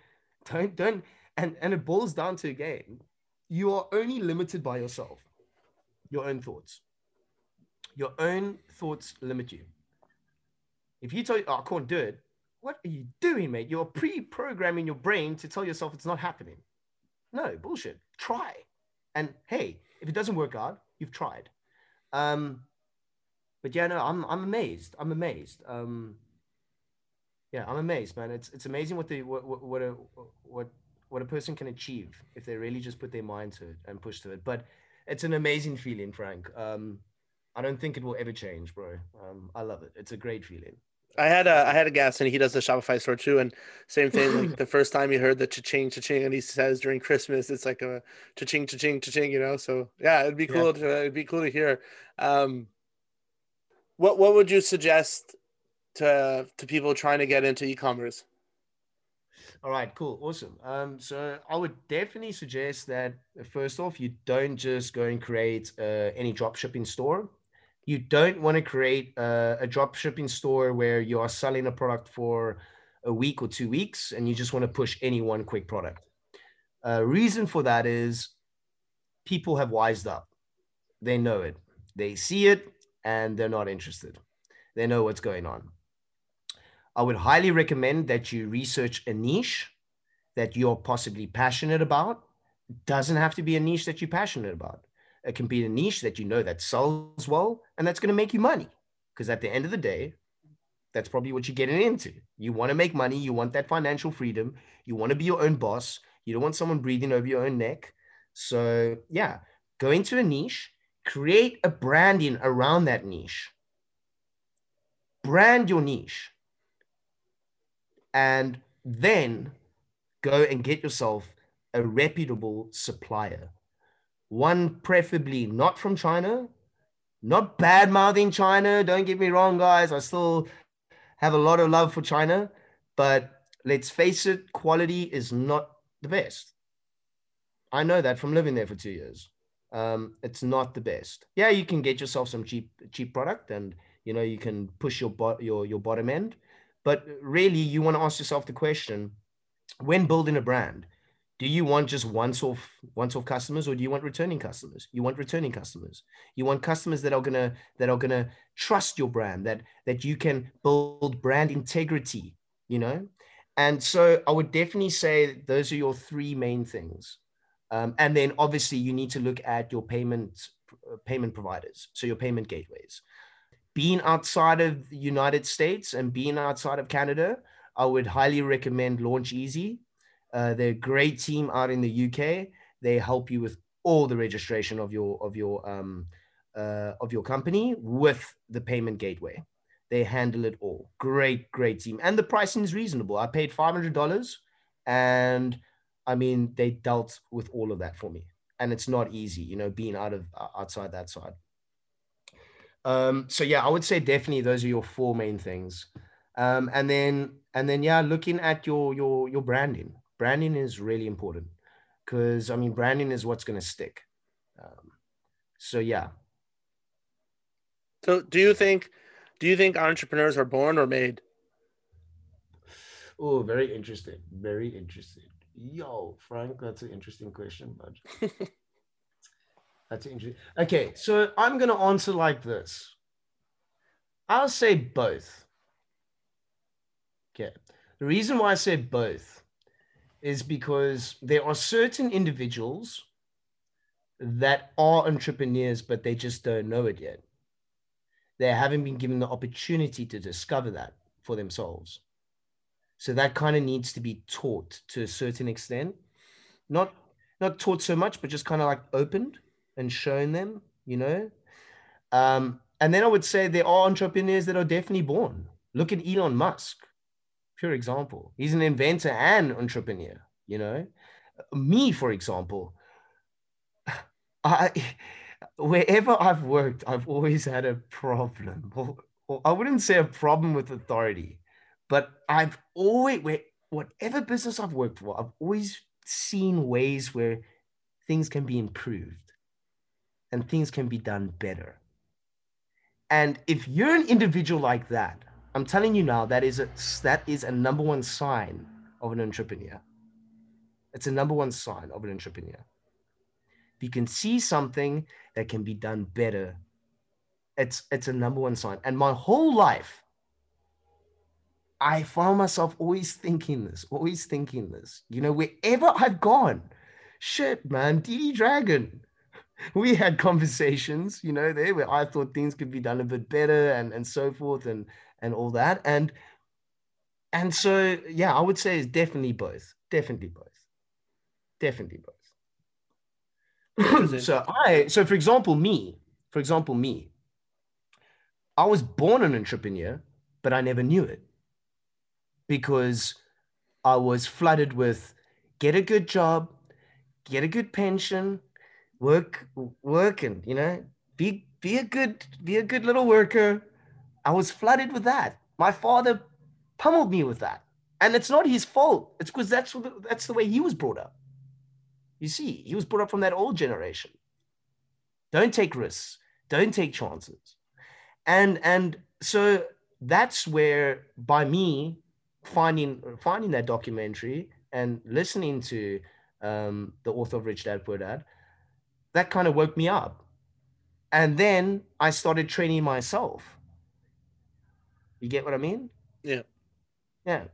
don't, don't, and, and it boils down to again, you are only limited by yourself, your own thoughts. Your own thoughts limit you. If you tell you, oh, I can't do it, what are you doing, mate? You're pre programming your brain to tell yourself it's not happening. No, bullshit. Try. And hey, if it doesn't work out, you've tried. Um, but yeah, no, I'm I'm amazed. I'm amazed. Um, yeah, I'm amazed, man. It's it's amazing what the what what what a what what a person can achieve if they really just put their mind to it and push to it. But it's an amazing feeling, Frank. Um, I don't think it will ever change, bro. Um, I love it. It's a great feeling. I had a I had a guest and he does the Shopify store too, and same thing. Like the first time he heard the cha-ching cha-ching, and he says during Christmas, it's like a cha-ching cha-ching cha-ching, you know. So yeah, it'd be cool yeah. to it'd be cool to hear. Um, what what would you suggest to to people trying to get into e-commerce? All right, cool, awesome. Um, so I would definitely suggest that first off, you don't just go and create uh, any drop shipping store you don't want to create a, a drop shipping store where you are selling a product for a week or two weeks and you just want to push any one quick product. Uh, reason for that is people have wised up. They know it. They see it and they're not interested. They know what's going on. I would highly recommend that you research a niche that you're possibly passionate about. It doesn't have to be a niche that you're passionate about. It can be a niche that you know that sells well and that's going to make you money. Because at the end of the day, that's probably what you're getting into. You want to make money. You want that financial freedom. You want to be your own boss. You don't want someone breathing over your own neck. So, yeah, go into a niche, create a branding around that niche, brand your niche, and then go and get yourself a reputable supplier one preferably not from China, not bad mouthing China. Don't get me wrong, guys. I still have a lot of love for China, but let's face it, quality is not the best. I know that from living there for two years. Um, it's not the best. Yeah, you can get yourself some cheap cheap product, and you know you can push your bo- your your bottom end. But really, you want to ask yourself the question: when building a brand, do you want just once off once off customers or do you want returning customers you want returning customers you want customers that are gonna that are gonna trust your brand that that you can build brand integrity you know and so i would definitely say those are your three main things um, and then obviously you need to look at your payment payment providers, so your payment gateways. Being outside of the United States and being outside of Canada, I would highly recommend Launch Easy. Uh, they're a great team out in the UK. They help you with all the registration of your of your um, uh, of your company with the payment gateway. They handle it all. Great, great team, and the pricing is reasonable. I paid five hundred dollars, and I mean they dealt with all of that for me, and it's not easy, you know, being out of uh, outside that side. Um, so yeah, I would say definitely those are your four main things, um, and then and then yeah, looking at your your your branding. Branding is really important because I mean branding is what's going to stick. Um, so yeah. So do you think do you think entrepreneurs are born or made? Oh, very interesting. Very interesting. Yo, Frank, that's an interesting question, bud. that's interesting. Okay, so I'm gonna answer like this. I'll say both. Okay. The reason why I say both is because there are certain individuals that are entrepreneurs, but they just don't know it yet. They haven't been given the opportunity to discover that for themselves. So that kind of needs to be taught to a certain extent. Not not taught so much, but just kind of like opened and shown them, you know. Um, and then I would say there are entrepreneurs that are definitely born. Look at Elon Musk, pure example. He's an inventor and entrepreneur, you know. Me, for example, I wherever I've worked, I've always had a problem. I wouldn't say a problem with authority, but I've always, where, whatever business I've worked for, I've always seen ways where things can be improved and things can be done better. And if you're an individual like that, I'm telling you now, that is a that is a number one sign of an entrepreneur. It's a number one sign of an entrepreneur. If you can see something that can be done better, it's it's a number one sign. And my whole life, I found myself always thinking this, always thinking this. You know, wherever I've gone, shit, man, DD Dragon. We had conversations, you know, there where I thought things could be done a bit better and and so forth and and all that. And and so yeah, I would say it's definitely both. Definitely both. Definitely both. so I so for example, me, for example, me, I was born an entrepreneur, but I never knew it because I was flooded with get a good job, get a good pension, work, work, and you know, be be a good be a good little worker. I was flooded with that. My father pummeled me with that, and it's not his fault. It's because that's that's the way he was brought up. You see, he was brought up from that old generation. Don't take risks. Don't take chances. And and so that's where by me finding finding that documentary and listening to um, the author of Rich Dad Poor Dad, that kind of woke me up. And then I started training myself. You get what I mean? Yeah. Yeah.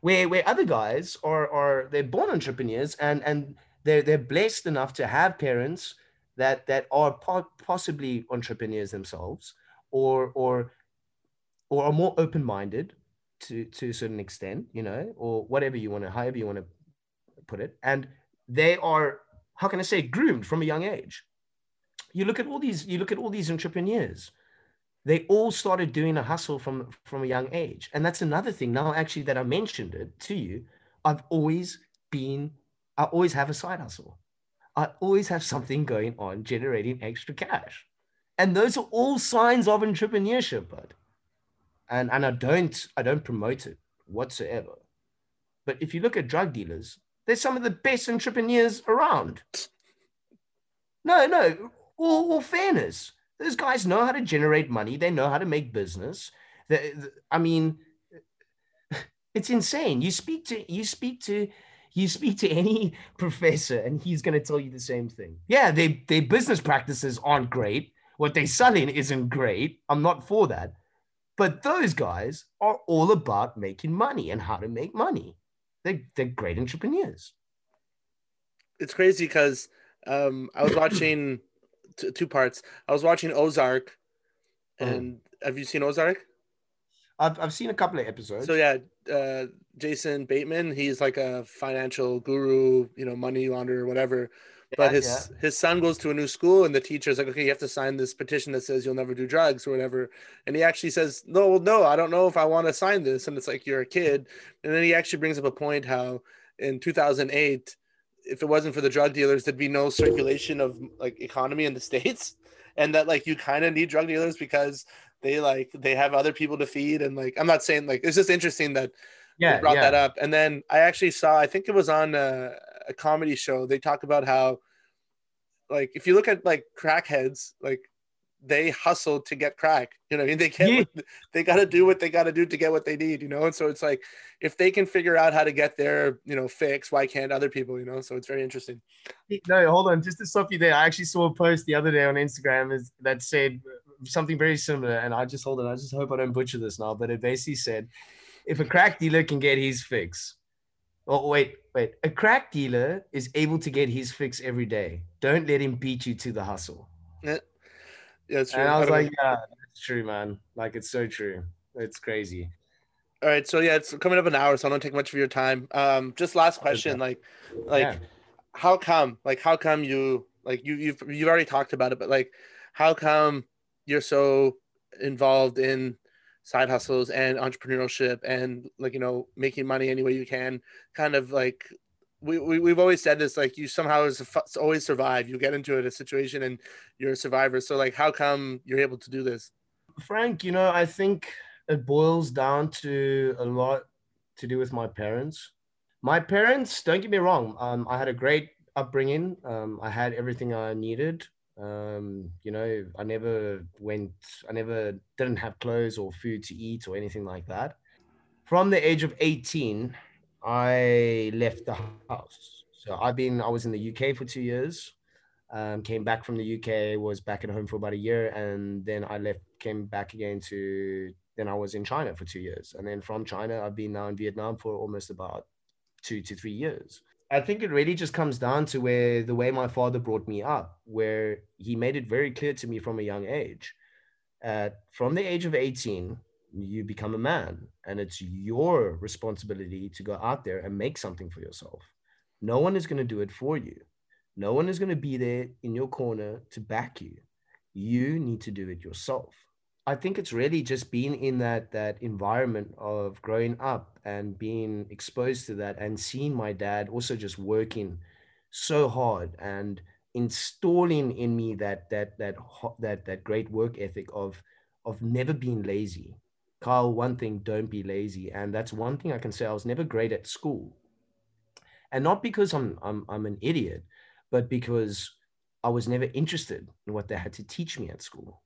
Where where other guys are are they're born entrepreneurs and and they're they're blessed enough to have parents that that are po- possibly entrepreneurs themselves or or or are more open-minded to to a certain extent, you know, or whatever you want to, however you want to put it, and they are how can I say groomed from a young age. You look at all these, you look at all these entrepreneurs. They all started doing a hustle from from a young age, and that's another thing. Now, actually, that I mentioned it to you, I've always been, I always have a side hustle. I always have something going on generating extra cash, and those are all signs of entrepreneurship, bud and and I don't I don't promote it whatsoever. But if you look at drug dealers, they're some of the best entrepreneurs around. No, no, all, all fairness. Those guys know how to generate money. They know how to make business. They, I mean, it's insane. You speak to you speak to you speak to any professor, and he's going to tell you the same thing. Yeah, they their business practices aren't great. What they're selling isn't great. I'm not for that. But those guys are all about making money and how to make money. They're, they're great entrepreneurs. It's crazy because um, I was watching t- two parts. I was watching Ozark, Mm. and have you seen Ozark? I've, I've seen a couple of episodes. So yeah, uh, Jason Bateman, he's like a financial guru, you know, money launderer, whatever. But Yeah, his his son goes to a new school, and the teacher's like, "Okay, you have to sign this petition that says you'll never do drugs or whatever." And he actually says, "No, well, no, I don't know if I want to sign this." And it's like you're a kid. And then he actually brings up a point how in 2008, if it wasn't for the drug dealers, there'd be no circulation of like economy in the states, and that like you kind of need drug dealers because they like they have other people to feed. And like I'm not saying like it's just interesting that yeah, brought yeah. that up. And then I actually saw, I think it was on a, a comedy show. They talk about how, like, if you look at like crackheads, like they hustle to get crack. You know, I mean, they get, Yeah. they got to do what they got to do to get what they need. You know, and so it's like if they can figure out how to get their, you know, fix, why can't other people? You know, so it's very interesting. No, hold on. Just to stop you there, I actually saw a post the other day on Instagram that said something very similar. And I just hold on. I just hope I don't butcher this now. But it basically said, if a crack dealer can get his fix, oh wait, wait, a crack dealer is able to get his fix every day. Don't let him beat you to the hustle. Eh, Yeah, it's true. And I was like, yeah, that's true, man. Like it's so true. It's crazy. All right, so yeah, it's coming up an hour, so I don't take much of your time. Um, just last question, like, like, Yeah. how come, like, how come you, like, you, you've, you've already talked about it, but like, how come you're so involved in side hustles and entrepreneurship and like, you know, making money any way you can, kind of like, we, we we've always said this, like, you somehow always survive. You get into a situation and you're a survivor. So like, how come you're able to do this? Frank, you know, I think it boils down to a lot to do with my parents. My parents, don't get me wrong, um, I had a great upbringing. Um, I had everything I needed. Um, you know, I never went, I never didn't have clothes or food to eat or anything like that. From the age of 18, I left the house. So I've been, I was in the UK for two years um, came back from the UK, was back at home for about a year, and then I left, came back again to, then I was in China for two years. And then from China, I've been now in Vietnam for almost about two to three years. I think it really just comes down to where the way my father brought me up, where he made it very clear to me from a young age. Uh, from the age of 18, you become a man, and it's your responsibility to go out there and make something for yourself. No one is going to do it for you. No one is going to be there in your corner to back you. You need to do it yourself. I think it's really just being in that that environment of growing up and being exposed to that and seeing my dad also just working so hard and installing in me that that that that that great work ethic of of never being lazy. Kyle, one thing, don't be lazy, and that's one thing I can say. I was never great at school, and not because I'm I'm I'm an idiot, but because I was never interested in what they had to teach me at school,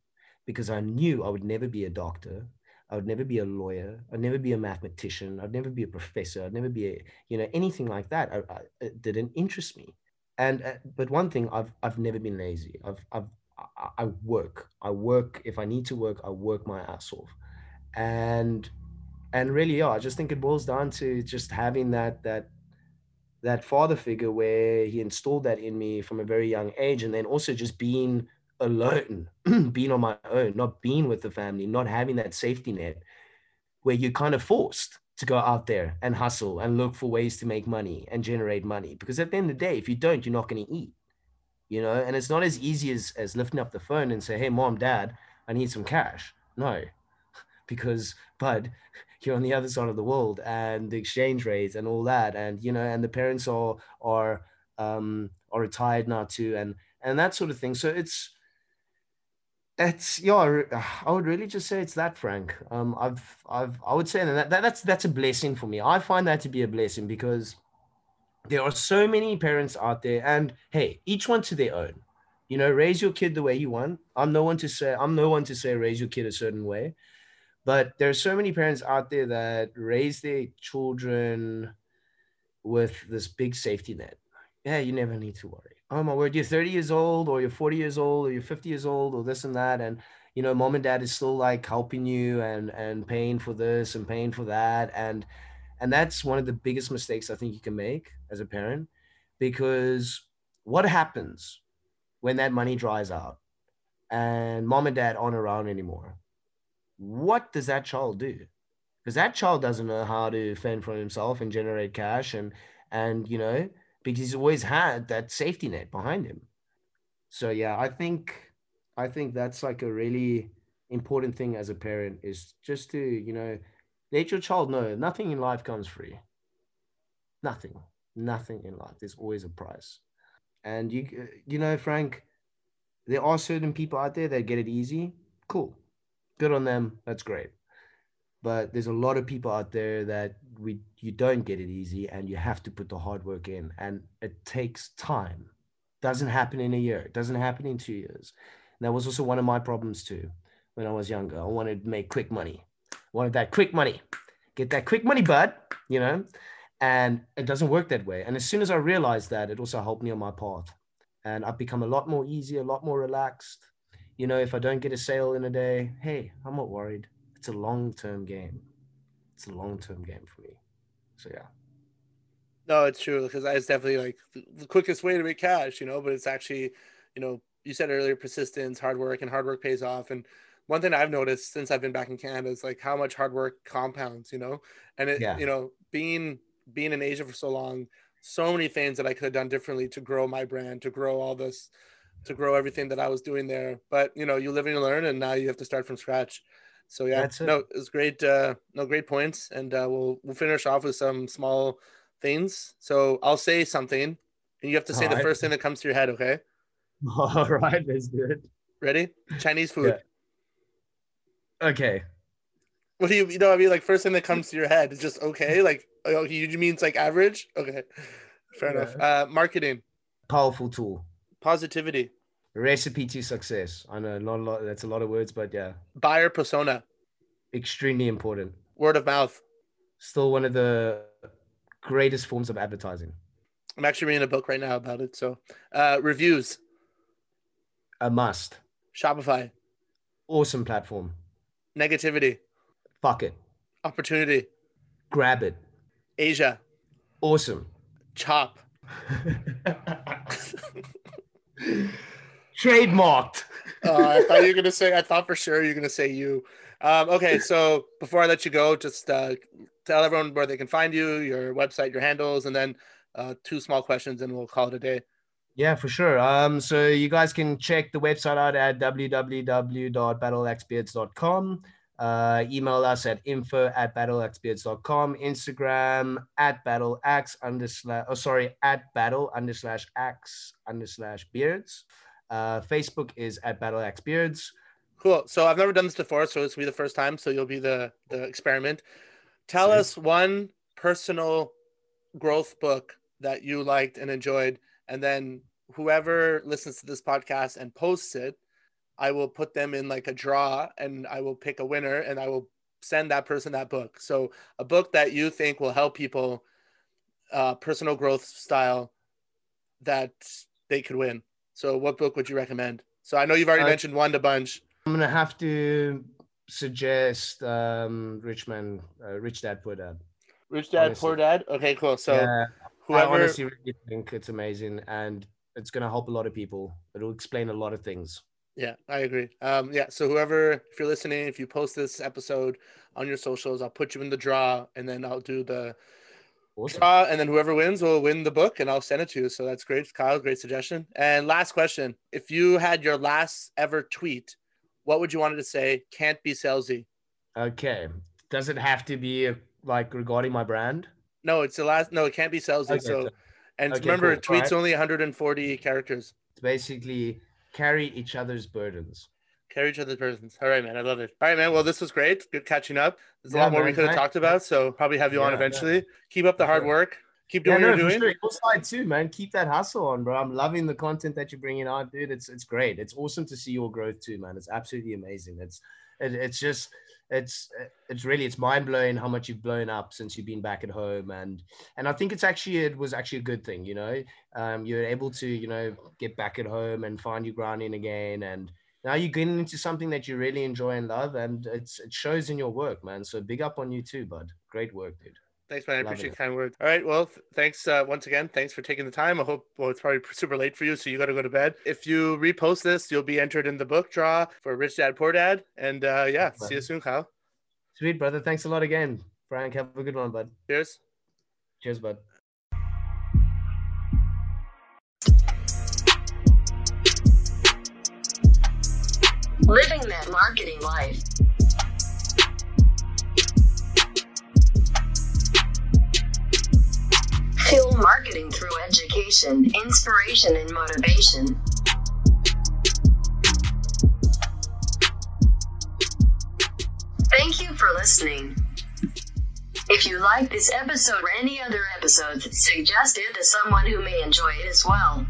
because I knew I would never be a doctor, I would never be a lawyer, I'd never be a mathematician, I'd never be a professor, I'd never be a you know anything like that. I, I, it didn't interest me, and uh, but one thing I've I've never been lazy. I've I've I, I work. I work if I need to work. I work my ass off, and and really, yeah, I just think it boils down to just having that that that father figure where he installed that in me from a very young age and then also just being alone being on my own not being with the family not having that safety net where you're kind of forced to go out there and hustle and look for ways to make money and generate money. Because at the end of the day if you don't you're not going to eat you know? And it's not as easy as as lifting up the phone and say hey mom dad i need some cash. No because but you're on the other side of the world and the exchange rates and all that. And you know and the parents are are um are retired now too and and that sort of thing. So it's it's yeah i would really just say it's that frank. Um i've i've i would say that, that that's that's a blessing for me. I find that to be a blessing because there are so many parents out there and hey each one to their own. You know raise your kid the way you want. I'm no one to say i'm no one to say raise your kid a certain way but there are so many parents out there that raise their children with this big safety net. Yeah you never need to worry. Oh my word you're 30 years old or you're 40 years old or you're 50 years old or this and that and you know mom and dad is still like helping you and and paying for this and paying for that and and that's one of the biggest mistakes i think you can make as a parent because what happens when that money dries out and mom and dad aren't around anymore, what does that child do? Because that child doesn't know how to fend for himself and generate cash and and you know, because he's always had that safety net behind him. So yeah, I think I think that's like a really important thing as a parent is just to, you know, let your child know nothing in life comes free. Nothing. Nothing in life. There's always a price. And you you know, Frank, there are certain people out there that get it easy. Cool. Good on them. That's great. But there's a lot of people out there that we you don't get it easy and you have to put the hard work in and it takes time. Doesn't happen in a year. It doesn't happen in 2 years. And that was also one of my problems too when I was younger. I wanted to make quick money. I wanted that quick money. Get that quick money, bud, you know? And it doesn't work that way. And as soon as I realized that, it also helped me on my path and I've become a lot more easy, a lot more relaxed. You know, if I don't get a sale in a day, hey, I'm not worried. It's a long term game. It's a long term game for me. So yeah. No, it's true because that is definitely like the quickest way to make cash, you know. But it's actually, you know, you said earlier, persistence, hard work, and hard work pays off. And one thing I've noticed since I've been back in Canada is like how much hard work compounds, you know. And it, yeah. you know, being being in Asia for so long, so many things that I could have done differently to grow my brand, to grow all this, to grow everything that I was doing there. But you know, you live and you learn, and now you have to start from scratch. So yeah, it. no, it's great. Uh, no, great points, and uh, we'll we'll finish off with some small things. So I'll say something, and you have to say all the right. first thing that comes to your head. Okay. All right, that's good. Ready? Chinese food. Yeah. Okay. What do you you know? I mean, like first thing that comes to your head is just okay. Like Oh, you mean it's like average? Okay, fair yeah. enough. Uh, marketing, powerful tool. Positivity, recipe to success. I know not a lot. That's a lot of words, but yeah. Buyer persona, extremely important. Word of mouth, still one of the greatest forms of advertising. I'm actually reading a book right now about it. So, uh, reviews, a must. Shopify, awesome platform. Negativity, fuck it. Opportunity, grab it. Asia. Awesome. Chop. Trademarked. uh, I thought you were gonna say. I thought for sure you're gonna say you. Um, okay, so before I let you go, just uh, tell everyone where they can find you, your website, your handles, and then uh, two small questions, and we'll call it a day. Yeah, for sure. Um, so you guys can check the website out at www.battleaxbeards.com. Uh, email us at info at battleaxbeards.com. Instagram at battleax underslash, oh, sorry, at battle under underslash axe underslash beards. Uh, Facebook is at battleaxbeards. Cool. So I've never done this before, so this will be the first time. So you'll be the the experiment. Tell us one personal growth book that you liked and enjoyed, and then whoever listens to this podcast and posts it I will put them in like a draw and I will pick a winner and I will send that person that book. So a book that you think will help people uh, personal growth style that they could win. So what book would you recommend? So I know you've already uh, mentioned one to bunch. I'm gonna have to suggest um, Rich Man, uh, Rich Dad Poor Dad. Rich Dad honestly. Poor Dad. Okay, cool. So yeah, whoever, I honestly really think it's amazing and it's gonna help a lot of people. It'll explain a lot of things. Yeah, I agree. Um, yeah, so whoever, if you're listening, if you post this episode on your socials, I'll put you in the draw, and then I'll do the awesome. draw, and then whoever wins will win the book, and I'll send it to you. So that's great, Kyle. Great suggestion. And last question: If you had your last ever tweet, what would you want it to say? Can't be salesy. Okay. Does it have to be like regarding my brand? No, it's the last. No, it can't be salesy. Okay, so, and okay, remember, cool. tweets right. only 140 characters. It's basically carry each other's burdens. Carry each other's burdens. All right, man. I love it. All right, man. Well, this was great. Good catching up. There's a yeah, lot more we could have talked about, so probably have you yeah, on eventually. Yeah. Keep up the hard work. Keep doing no, what you're doing. Sure. Your side too, man. Keep that hustle on, bro. I'm loving the content that you're bringing out, dude. It's it's great. It's awesome to see your growth too, man. It's absolutely amazing. It's it, it's just it's it's really it's mind blowing how much you've blown up since you've been back at home. And and I think it's actually it was actually a good thing you know? Um, you're able to you know get back at home and find your grounding again. And now you're getting into something that you really enjoy and love. And it's it shows in your work man. So big up on you too bud. Great work dude Thanks, man. I Love appreciate it. the kind words. All right. Well, th- thanks uh, once again. Thanks for taking the time. I hope, well, it's probably super late for you, so you got to go to bed. If you repost this, you'll be entered in the book draw for Rich Dad Poor Dad. And uh, yeah, see you soon, Kyle. Sweet, brother. Thanks a lot again. Frank, have a good one, bud. Cheers. Cheers, bud. Living that marketing life. Feel marketing through education, inspiration, and motivation. Thank you for listening. If you like this episode or any other episodes, suggest it to someone who may enjoy it as well.